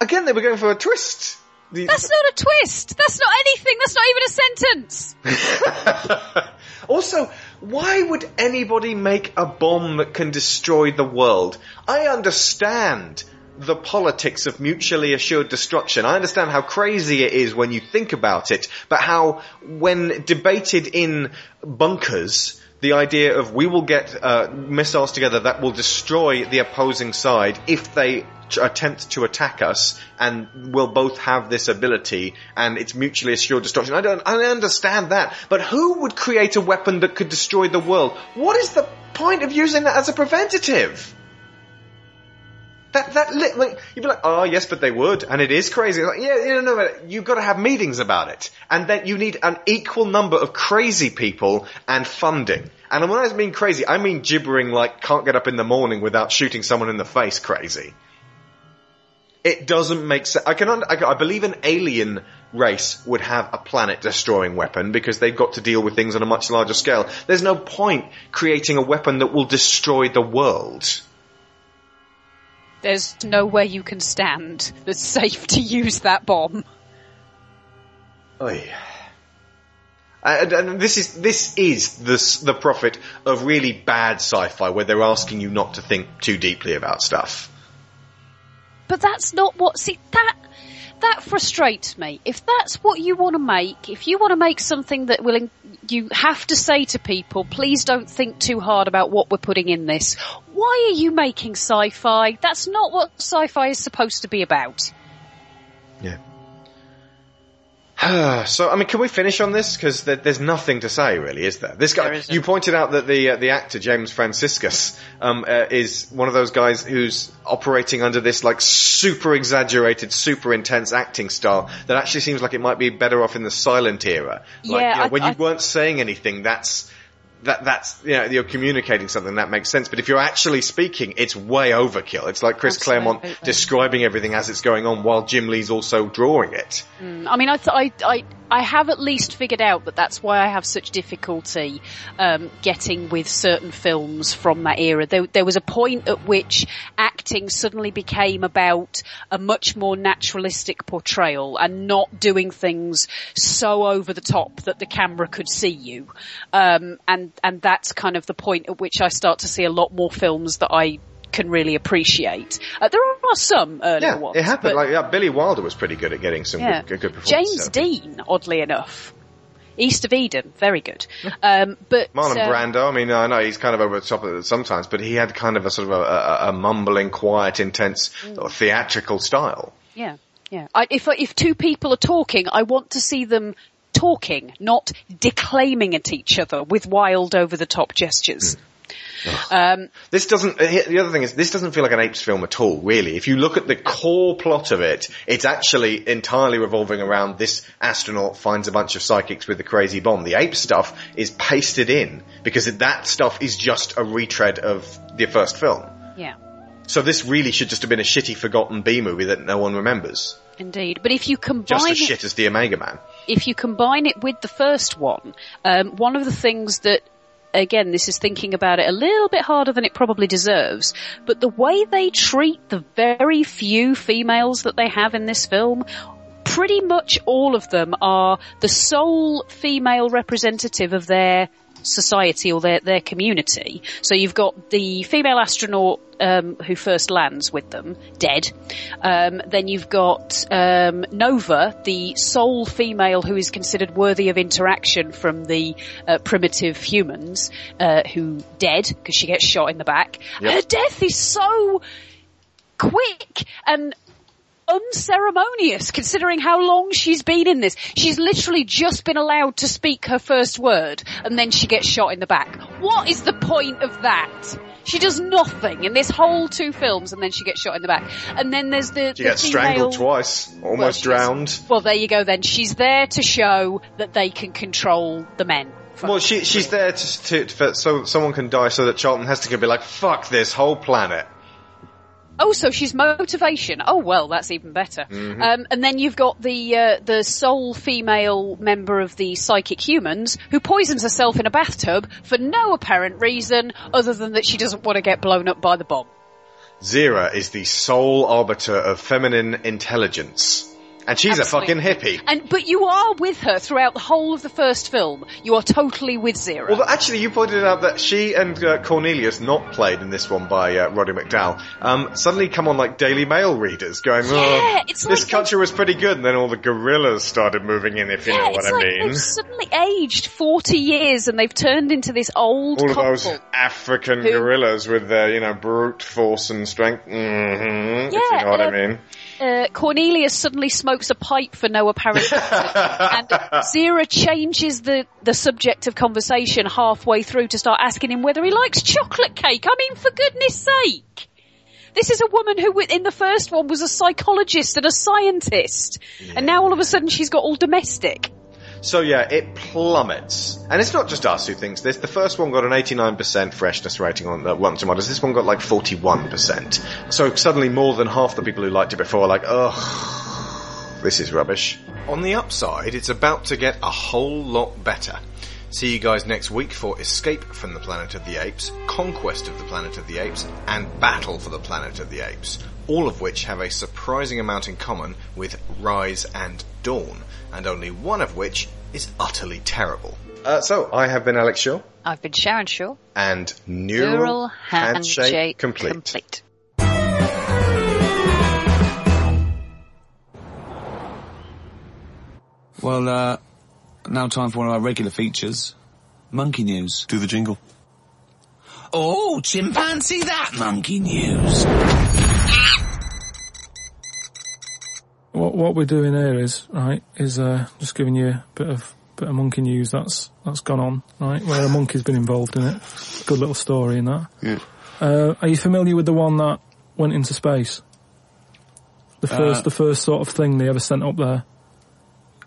Again, they were going for a twist. That's not a twist. That's not anything. That's not even a sentence. *laughs* Also, why would anybody make a bomb that can destroy the world? I understand the politics of mutually assured destruction. I understand how crazy it is when you think about it, but how, when debated in bunkers, the idea of we will get uh, missiles together that will destroy the opposing side if they attempt to attack us, and we'll both have this ability, and it's mutually assured destruction. I don't, I understand that, but who would create a weapon that could destroy the world? What is the point of using that as a preventative? That that li- like you'd be like, oh yes, but they would, and it is crazy. Like, yeah, you know, no, you've got to have meetings about it, and then you need an equal number of crazy people and funding. And when I mean crazy, I mean gibbering like can't get up in the morning without shooting someone in the face. Crazy. It doesn't make sense. I can, un- I, I believe an alien race would have a planet destroying weapon because they've got to deal with things on a much larger scale. There's no point creating a weapon that will destroy the world. There's nowhere you can stand that's safe to use that bomb. Oy. And, and this is this is the the profit of really bad sci-fi, where they're asking you not to think too deeply about stuff. But that's not what. See that that frustrates me. If that's what you want to make, if you want to make something that will, you have to say to people, please don't think too hard about what we're putting in this. Why are you making sci-fi? That's not what sci-fi is supposed to be about. Yeah. *sighs* so, I mean, can we finish on this? Because there, there's nothing to say, really, is there? This guy, you pointed out that the uh, the actor James Franciscus um, uh, is one of those guys who's operating under this like super exaggerated, super intense acting style that actually seems like it might be better off in the silent era. Like, Yeah, you know, I- when you I- weren't saying anything, that's that that's you know you're communicating something that makes sense. But if you're actually speaking, it's way overkill. It's like Chris Claremont describing everything as it's going on while Jim Lee's also drawing it. Mm, I mean, I, th- I, I, I have at least figured out that that's why I have such difficulty um, getting with certain films from that era. There, there was a point at which acting suddenly became about a much more naturalistic portrayal and not doing things so over the top that the camera could see you. Um, and and that's kind of the point at which I start to see a lot more films that I can really appreciate. Uh, there are some earlier Yeah, ones. it happened. but- Like yeah, Billy Wilder was pretty good at getting some yeah. good, good performances. James Dean, oddly enough. East of Eden, very good. *laughs* Um, but Marlon uh, Brando, I mean, I know he's kind of over the top of it sometimes, but he had kind of a sort of a, a, a mumbling, quiet, intense, Mm. sort of theatrical style. Yeah, yeah. I, if if two people are talking, I want to see them talking, not declaiming at each other with wild, over the top gestures. Um, This doesn't, uh, the other thing is, this doesn't feel like an apes film at all, really. If you look at the core plot of it, it's actually entirely revolving around this astronaut finds a bunch of psychics with the crazy bomb. The ape stuff is pasted in, because that stuff is just a retread of the first film. yeah. So this really should just have been a shitty forgotten B movie that no one remembers. Indeed, but if you combine Just as it- shit as the Omega Man. if you combine it with the first one, um, one of the things that, again, this is thinking about it a little bit harder than it probably deserves, but the way they treat the very few females that they have in this film, pretty much all of them are the sole female representative of their society or their, their community. So you've got the female astronaut um, who first lands with them, dead. Um, then you've got um, Nova, the sole female who is considered worthy of interaction from the uh, primitive humans, uh, who dead because she gets shot in the back. Yep. Her death is so quick and unceremonious considering how long she's been in this. She's literally just been allowed to speak her first word and then she gets shot in the back. What is the point of that? She does nothing in this whole two films and then she gets shot in the back. And then there's the, She the gets female... strangled twice, almost she's- drowned. Well, there you go then. She's there to show that they can control the men. Well, she, she's there to, to, for, so someone can die so that Charlton Heston can be like, fuck this whole planet. Oh, so she's motivation. Oh well, that's even better. Mhm. Um, and then you've got the uh, the sole female member of the psychic humans who poisons herself in a bathtub for no apparent reason other than that she doesn't want to get blown up by the bomb. Zira is the sole arbiter of feminine intelligence. And she's Absolutely. a fucking hippie. And but you are with her throughout the whole of the first film. You are totally with Zira. Well, actually, you pointed out that she and uh, Cornelius, not played in this one by uh, Roddy McDowall, um, suddenly come on like Daily Mail readers, going, "Oh, Yeah, it's this like country was pretty good," and then all the gorillas started moving in, if you yeah, know what I like mean. they've suddenly aged forty years and they've turned into this old All of those African who- gorillas with their, you know, brute force and strength. hmm if you know what I um, mean. Uh, Cornelius suddenly smokes a pipe for no apparent reason, and *laughs* Zira changes the, the subject of conversation halfway through to start asking him whether he likes chocolate cake. I mean, for goodness sake! This is a woman who, in the first one, was a psychologist and a scientist, and now all of a sudden she's got all domestic. So yeah, it plummets. And it's not just us who thinks this. The first one got an 89% freshness rating on the Rotten Tomatoes. This one got like 41%. So suddenly more than half the people who liked it before are like, ugh, this is rubbish. On the upside, it's about to get a whole lot better. See you guys next week for Escape from the Planet of the Apes, Conquest of the Planet of the Apes, and Battle for the Planet of the Apes. All of which have a surprising amount in common with Rise and Dawn, and only one of which is utterly terrible. Uh, so, I have been Alex Shaw, I've been Sharon Shaw. and Neural, Neural Handshake, handshake complete. complete. Well, uh, now time for one of our regular features. Monkey news. Do the jingle. Oh, chimpanzee that monkey news. What what we're doing here is right is uh, just giving you a bit of bit of monkey news that's that's gone on right where a monkey's been involved in it. Good little story in that. Yeah. Uh, are you familiar with the one that went into space? The first Uh, the first sort of thing they ever sent up there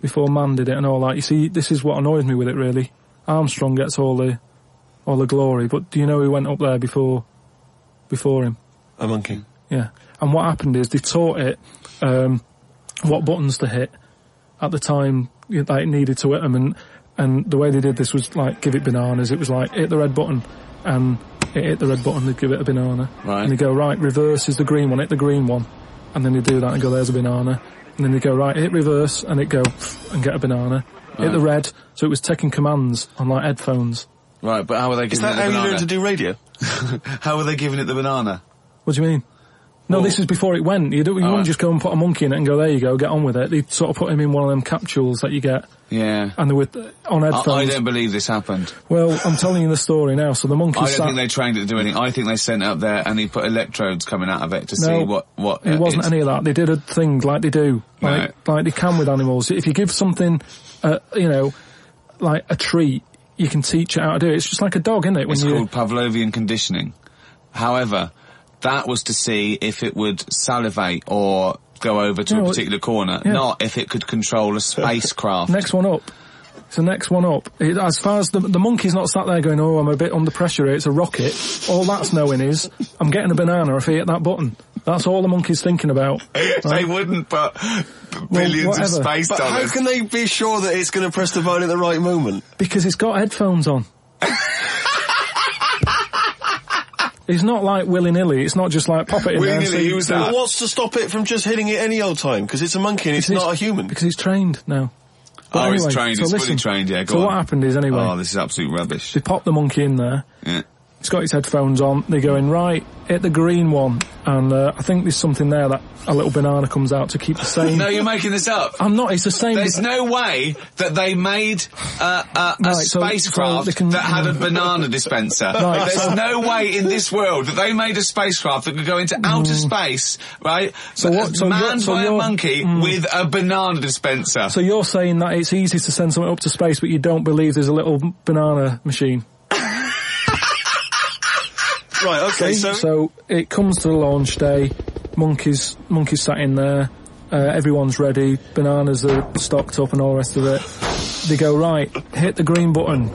before man did it and all that. You see, this is what annoys me with it really. Armstrong gets all the all the glory, but do you know who went up there before before him? A monkey. Yeah. And what happened is they taught it um, what buttons to hit at the time you- that it needed to hit them, and and the way they did this was like give it bananas. It was like hit the red button, and it hit the red button. They'd give it a banana, Right. and they go right reverse is the green one. Hit the green one, and then they do that and go there's a banana, and then they go right hit reverse and it go and get a banana. Hit the red, so it was taking commands on like headphones. Right, but how are they Is giving that it the how you banana? learn to do radio? *laughs* how were they giving it the banana? What do you mean? No, this is before it went. You, do, you Oh. wouldn't just go and put a monkey in it and go, there you go, get on with it. They sort of put him in one of them capsules that you get, Yeah. and they were on I, I headphones. don't believe this happened. well, I'm telling you the story now. So the monkey I don't sat. think they trained it to do anything. I think they sent it up there and he put electrodes coming out of it to see No, what what. it uh, wasn't any of that. They did a thing like they do, like, like they can with animals. If you give something, uh, you know, like a treat, you can teach it how to do it. It's just like a dog, isn't it? When It's you, called Pavlovian conditioning. However, that was to see if it would salivate or go over to No, a it- particular corner, yeah. not if it could control a spacecraft. *laughs* Next one up. It's the next one up. It, as far as the, the monkey's not sat there going, oh, I'm a bit under pressure here, it's a rocket. All that's knowing is, I'm getting a banana if I hit that button. That's all the monkey's thinking about. *laughs* they wouldn't, but billions of space But how can they be sure that it's going to press the button at the right moment? Because it's got headphones on. It's not like willy-nilly. It's not just like pop it in there and see. see- Well, what's to stop it from just hitting it any old time? Because it's a monkey and it's Because not a human. Because he's trained now. Oh, but oh, anyway, it's trained. so it's listen. fully trained. Yeah, go So on. what happened is anyway, Oh, this is absolute rubbish. they pop the monkey in there. Yeah. He's got his headphones on. They're going right, hit the green one, and uh, I think there's something there that a little banana comes out to keep the same. *laughs* No, you're making this up. I'm not. It's the same. There's no way that they made uh, uh, a Right, so- spacecraft so they can- that had a *laughs* banana dispenser. Right, There's so- no way in this world that they made a spacecraft that could go into outer space, right? Mm. So what- so manned so by a monkey Mm. with a banana dispenser. So you're saying that it's easy to send something up to space, but you don't believe there's a little banana machine. Right, okay, See? so... it comes to the launch day. Monkeys, monkeys sat in there. Uh, everyone's ready. Bananas are stocked up and all the rest of it. They go right. Hit the green button.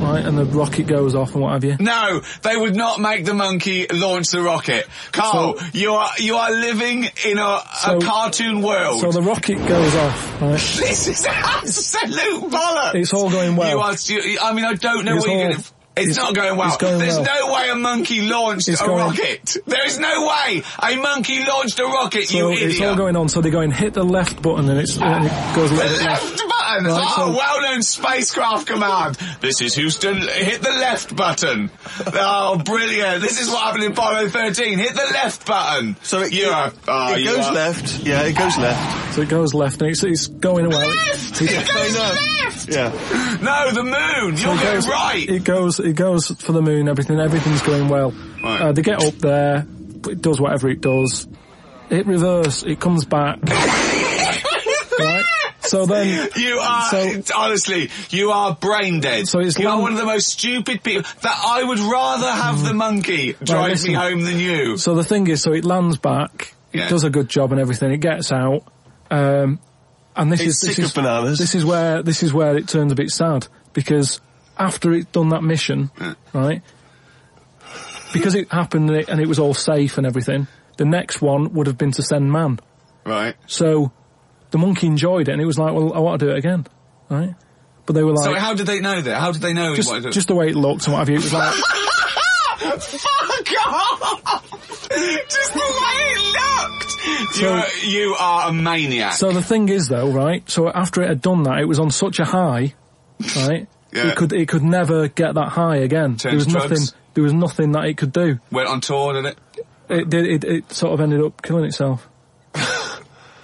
Right, and the rocket goes off and what have you. No, they would not make the monkey launch the rocket. Carl, So- you are you are living in a, So- a cartoon world. So the rocket goes off. Right. this is absolute bollocks. It's all going well. You are, you, I mean, I don't know It's what you're going to... It's, not going well. going There's well. no way a monkey launched It's a going- rocket. There is no way a monkey launched a rocket, So you it's all going on. So they go and hit the left button, and it's and it goes The left button! Right, oh, so- well-known spacecraft command. This is Houston. Hit the left button. Oh, brilliant! This is what happened in Apollo 13. Hit the left button. So it, you are. oh, it you goes are- left. Yeah, it goes left. So it goes left, and it's, it's going away. Left! It, It goes left! Yeah. No, the moon. So You're it going goes, right. It goes, it goes for the moon. Everything, everything's going well. Right. Uh, they get up there. It does whatever it does. It reverse. It comes back. *laughs* right. So then, You are So- honestly, you are brain dead. So it's you are one of the most stupid people. That I would rather have the monkey drive listen. me home than you. so the thing is, so it lands back. Yeah. It does a good job and everything. It gets out. Um, and this It's is this is of bananas. this is where this is where it turns a bit sad because after it done that mission, right? Because it happened and it, and it was all safe and everything. The next one would have been to send man. Right. So the monkey enjoyed it and it was like, well, I want to do it again, right? But they were like, so how did they know that? How did they know? just, to just the way it looked and what have you. It was like, *laughs* Fuck off! Just the way it looked. So- you, are, you are a maniac. so the thing is though, right? So after it had done that, it was on such a high, right? *laughs* Yeah. It could, it could never get that high again. There was to nothing, there was nothing that it could do. Went on tour, did it? It did, it, it sort of ended up killing itself.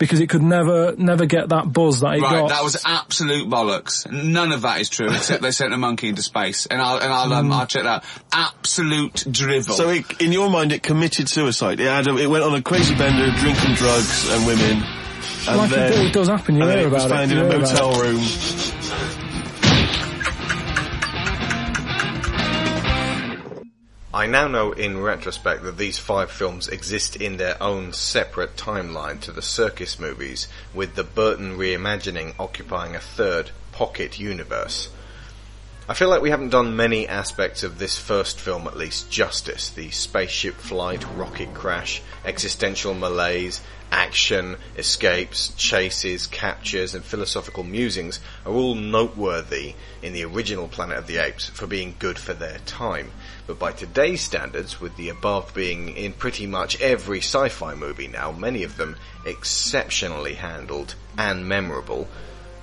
Because it could never, never get that buzz that it Right, got. that was absolute bollocks. None of that is true, except they sent a monkey into space, and I'll and I'll um, I'll check that. Absolute drivel. So it, in your mind, it committed suicide. It had a, it went on a crazy bender, drinking drugs and women. And Like it then, it does happen, you and then hear it was about it, found in a hear about motel it. room. I now know in retrospect that these five films exist in their own separate timeline to the Serkis movies, with the Burton reimagining occupying a third pocket universe. I feel like we haven't done many aspects of this first film at least justice. The spaceship flight, rocket crash, existential malaise, action, escapes, chases, captures, and philosophical musings are all noteworthy in the original Planet of the Apes for being good for their time. But by today's standards, with the above being in pretty much every sci-fi movie now, many of them exceptionally handled and memorable,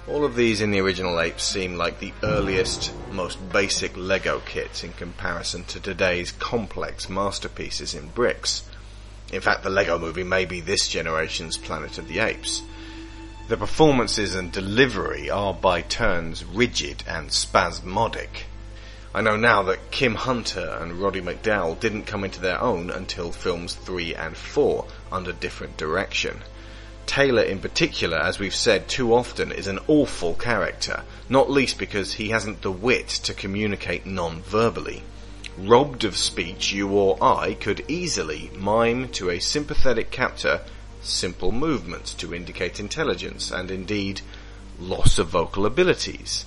all of these in the original Apes seem like the earliest, most basic Lego kits in comparison to today's complex masterpieces in bricks. In fact, the Lego movie may be this generation's Planet of the Apes. The performances and delivery are by turns rigid and spasmodic. I know now that Kim Hunter and Roddy McDowall didn't come into their own until films 3 and 4 under different direction. Taylor in particular, as we've said too often, is an awful character, not least because he hasn't the wit to communicate non-verbally. Robbed of speech, you or I could easily mime to a sympathetic captor simple movements to indicate intelligence and indeed loss of vocal abilities.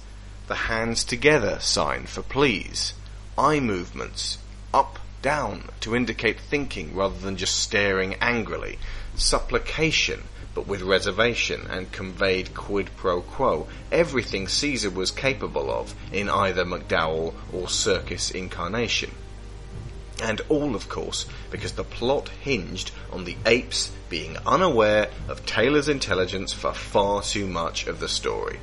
The hands together sign for please. Eye movements up, down to indicate thinking rather than just staring angrily. Supplication but with reservation and conveyed quid pro quo. Everything Caesar was capable of in either McDowall or Serkis incarnation. And all, of course, because the plot hinged on the apes being unaware of Taylor's intelligence for far too much of the story.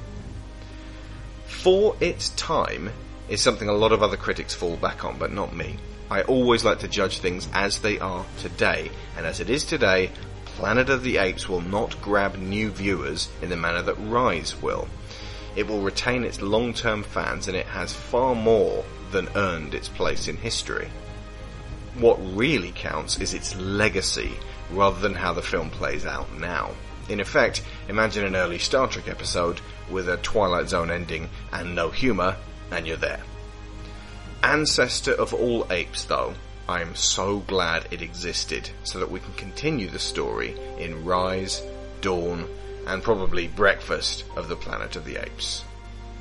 For its time is something a lot of other critics fall back on, but not me. I always like to judge things as they are today, and as it is today, Planet of the Apes will not grab new viewers in the manner that Rise will. It will retain its long-term fans and it has far more than earned its place in history. What really counts is its legacy rather than how the film plays out now. In effect, imagine an early Star Trek episode with a Twilight Zone ending and no humour, and you're there. Ancestor of all apes, though, I am so glad it existed so that we can continue the story in Rise, Dawn, and probably Breakfast of the Planet of the Apes.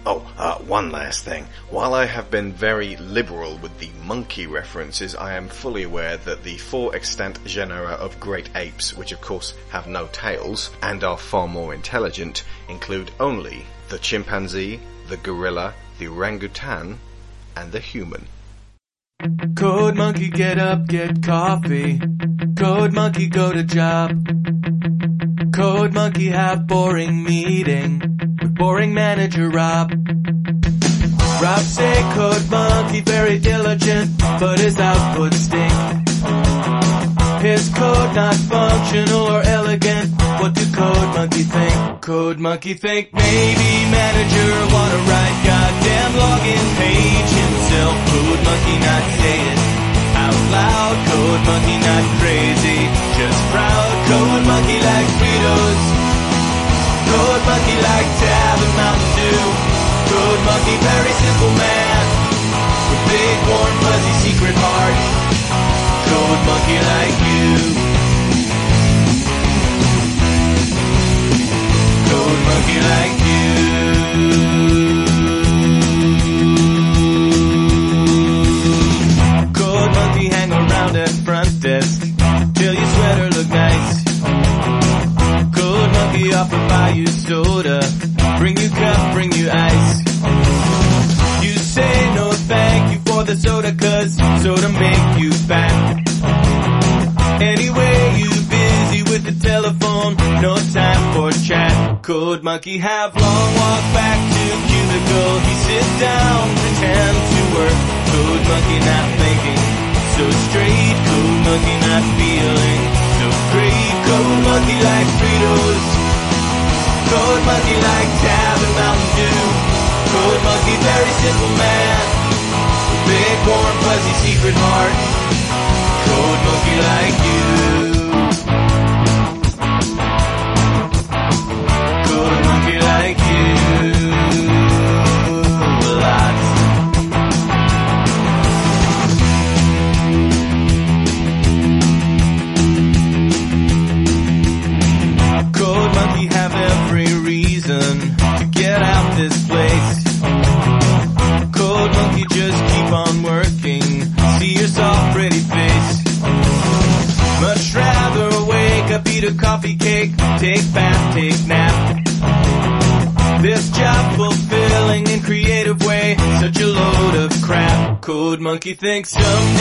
Oh, uh, one last thing. While I have been very liberal with the monkey references, I am fully aware that the four extant genera of great apes, which of course have no tails and are far more intelligent, include only the chimpanzee, the gorilla, the orangutan, and the human. Code monkey, get up, get coffee. Code monkey, go to job. Code Monkey have boring meeting with boring manager Rob. Rob say Code Monkey very diligent, but his output stink. His code not functional or elegant. What do Code Monkey think? Code Monkey think maybe manager wanna write goddamn login page himself. Code Monkey not saying loud code monkey, not crazy. Just proud code monkey like Fritos. Code monkey like Tab and Mountain Dew. Code monkey, very simple man. With big, warm, fuzzy secret heart. Code monkey like Chunky have He thinks some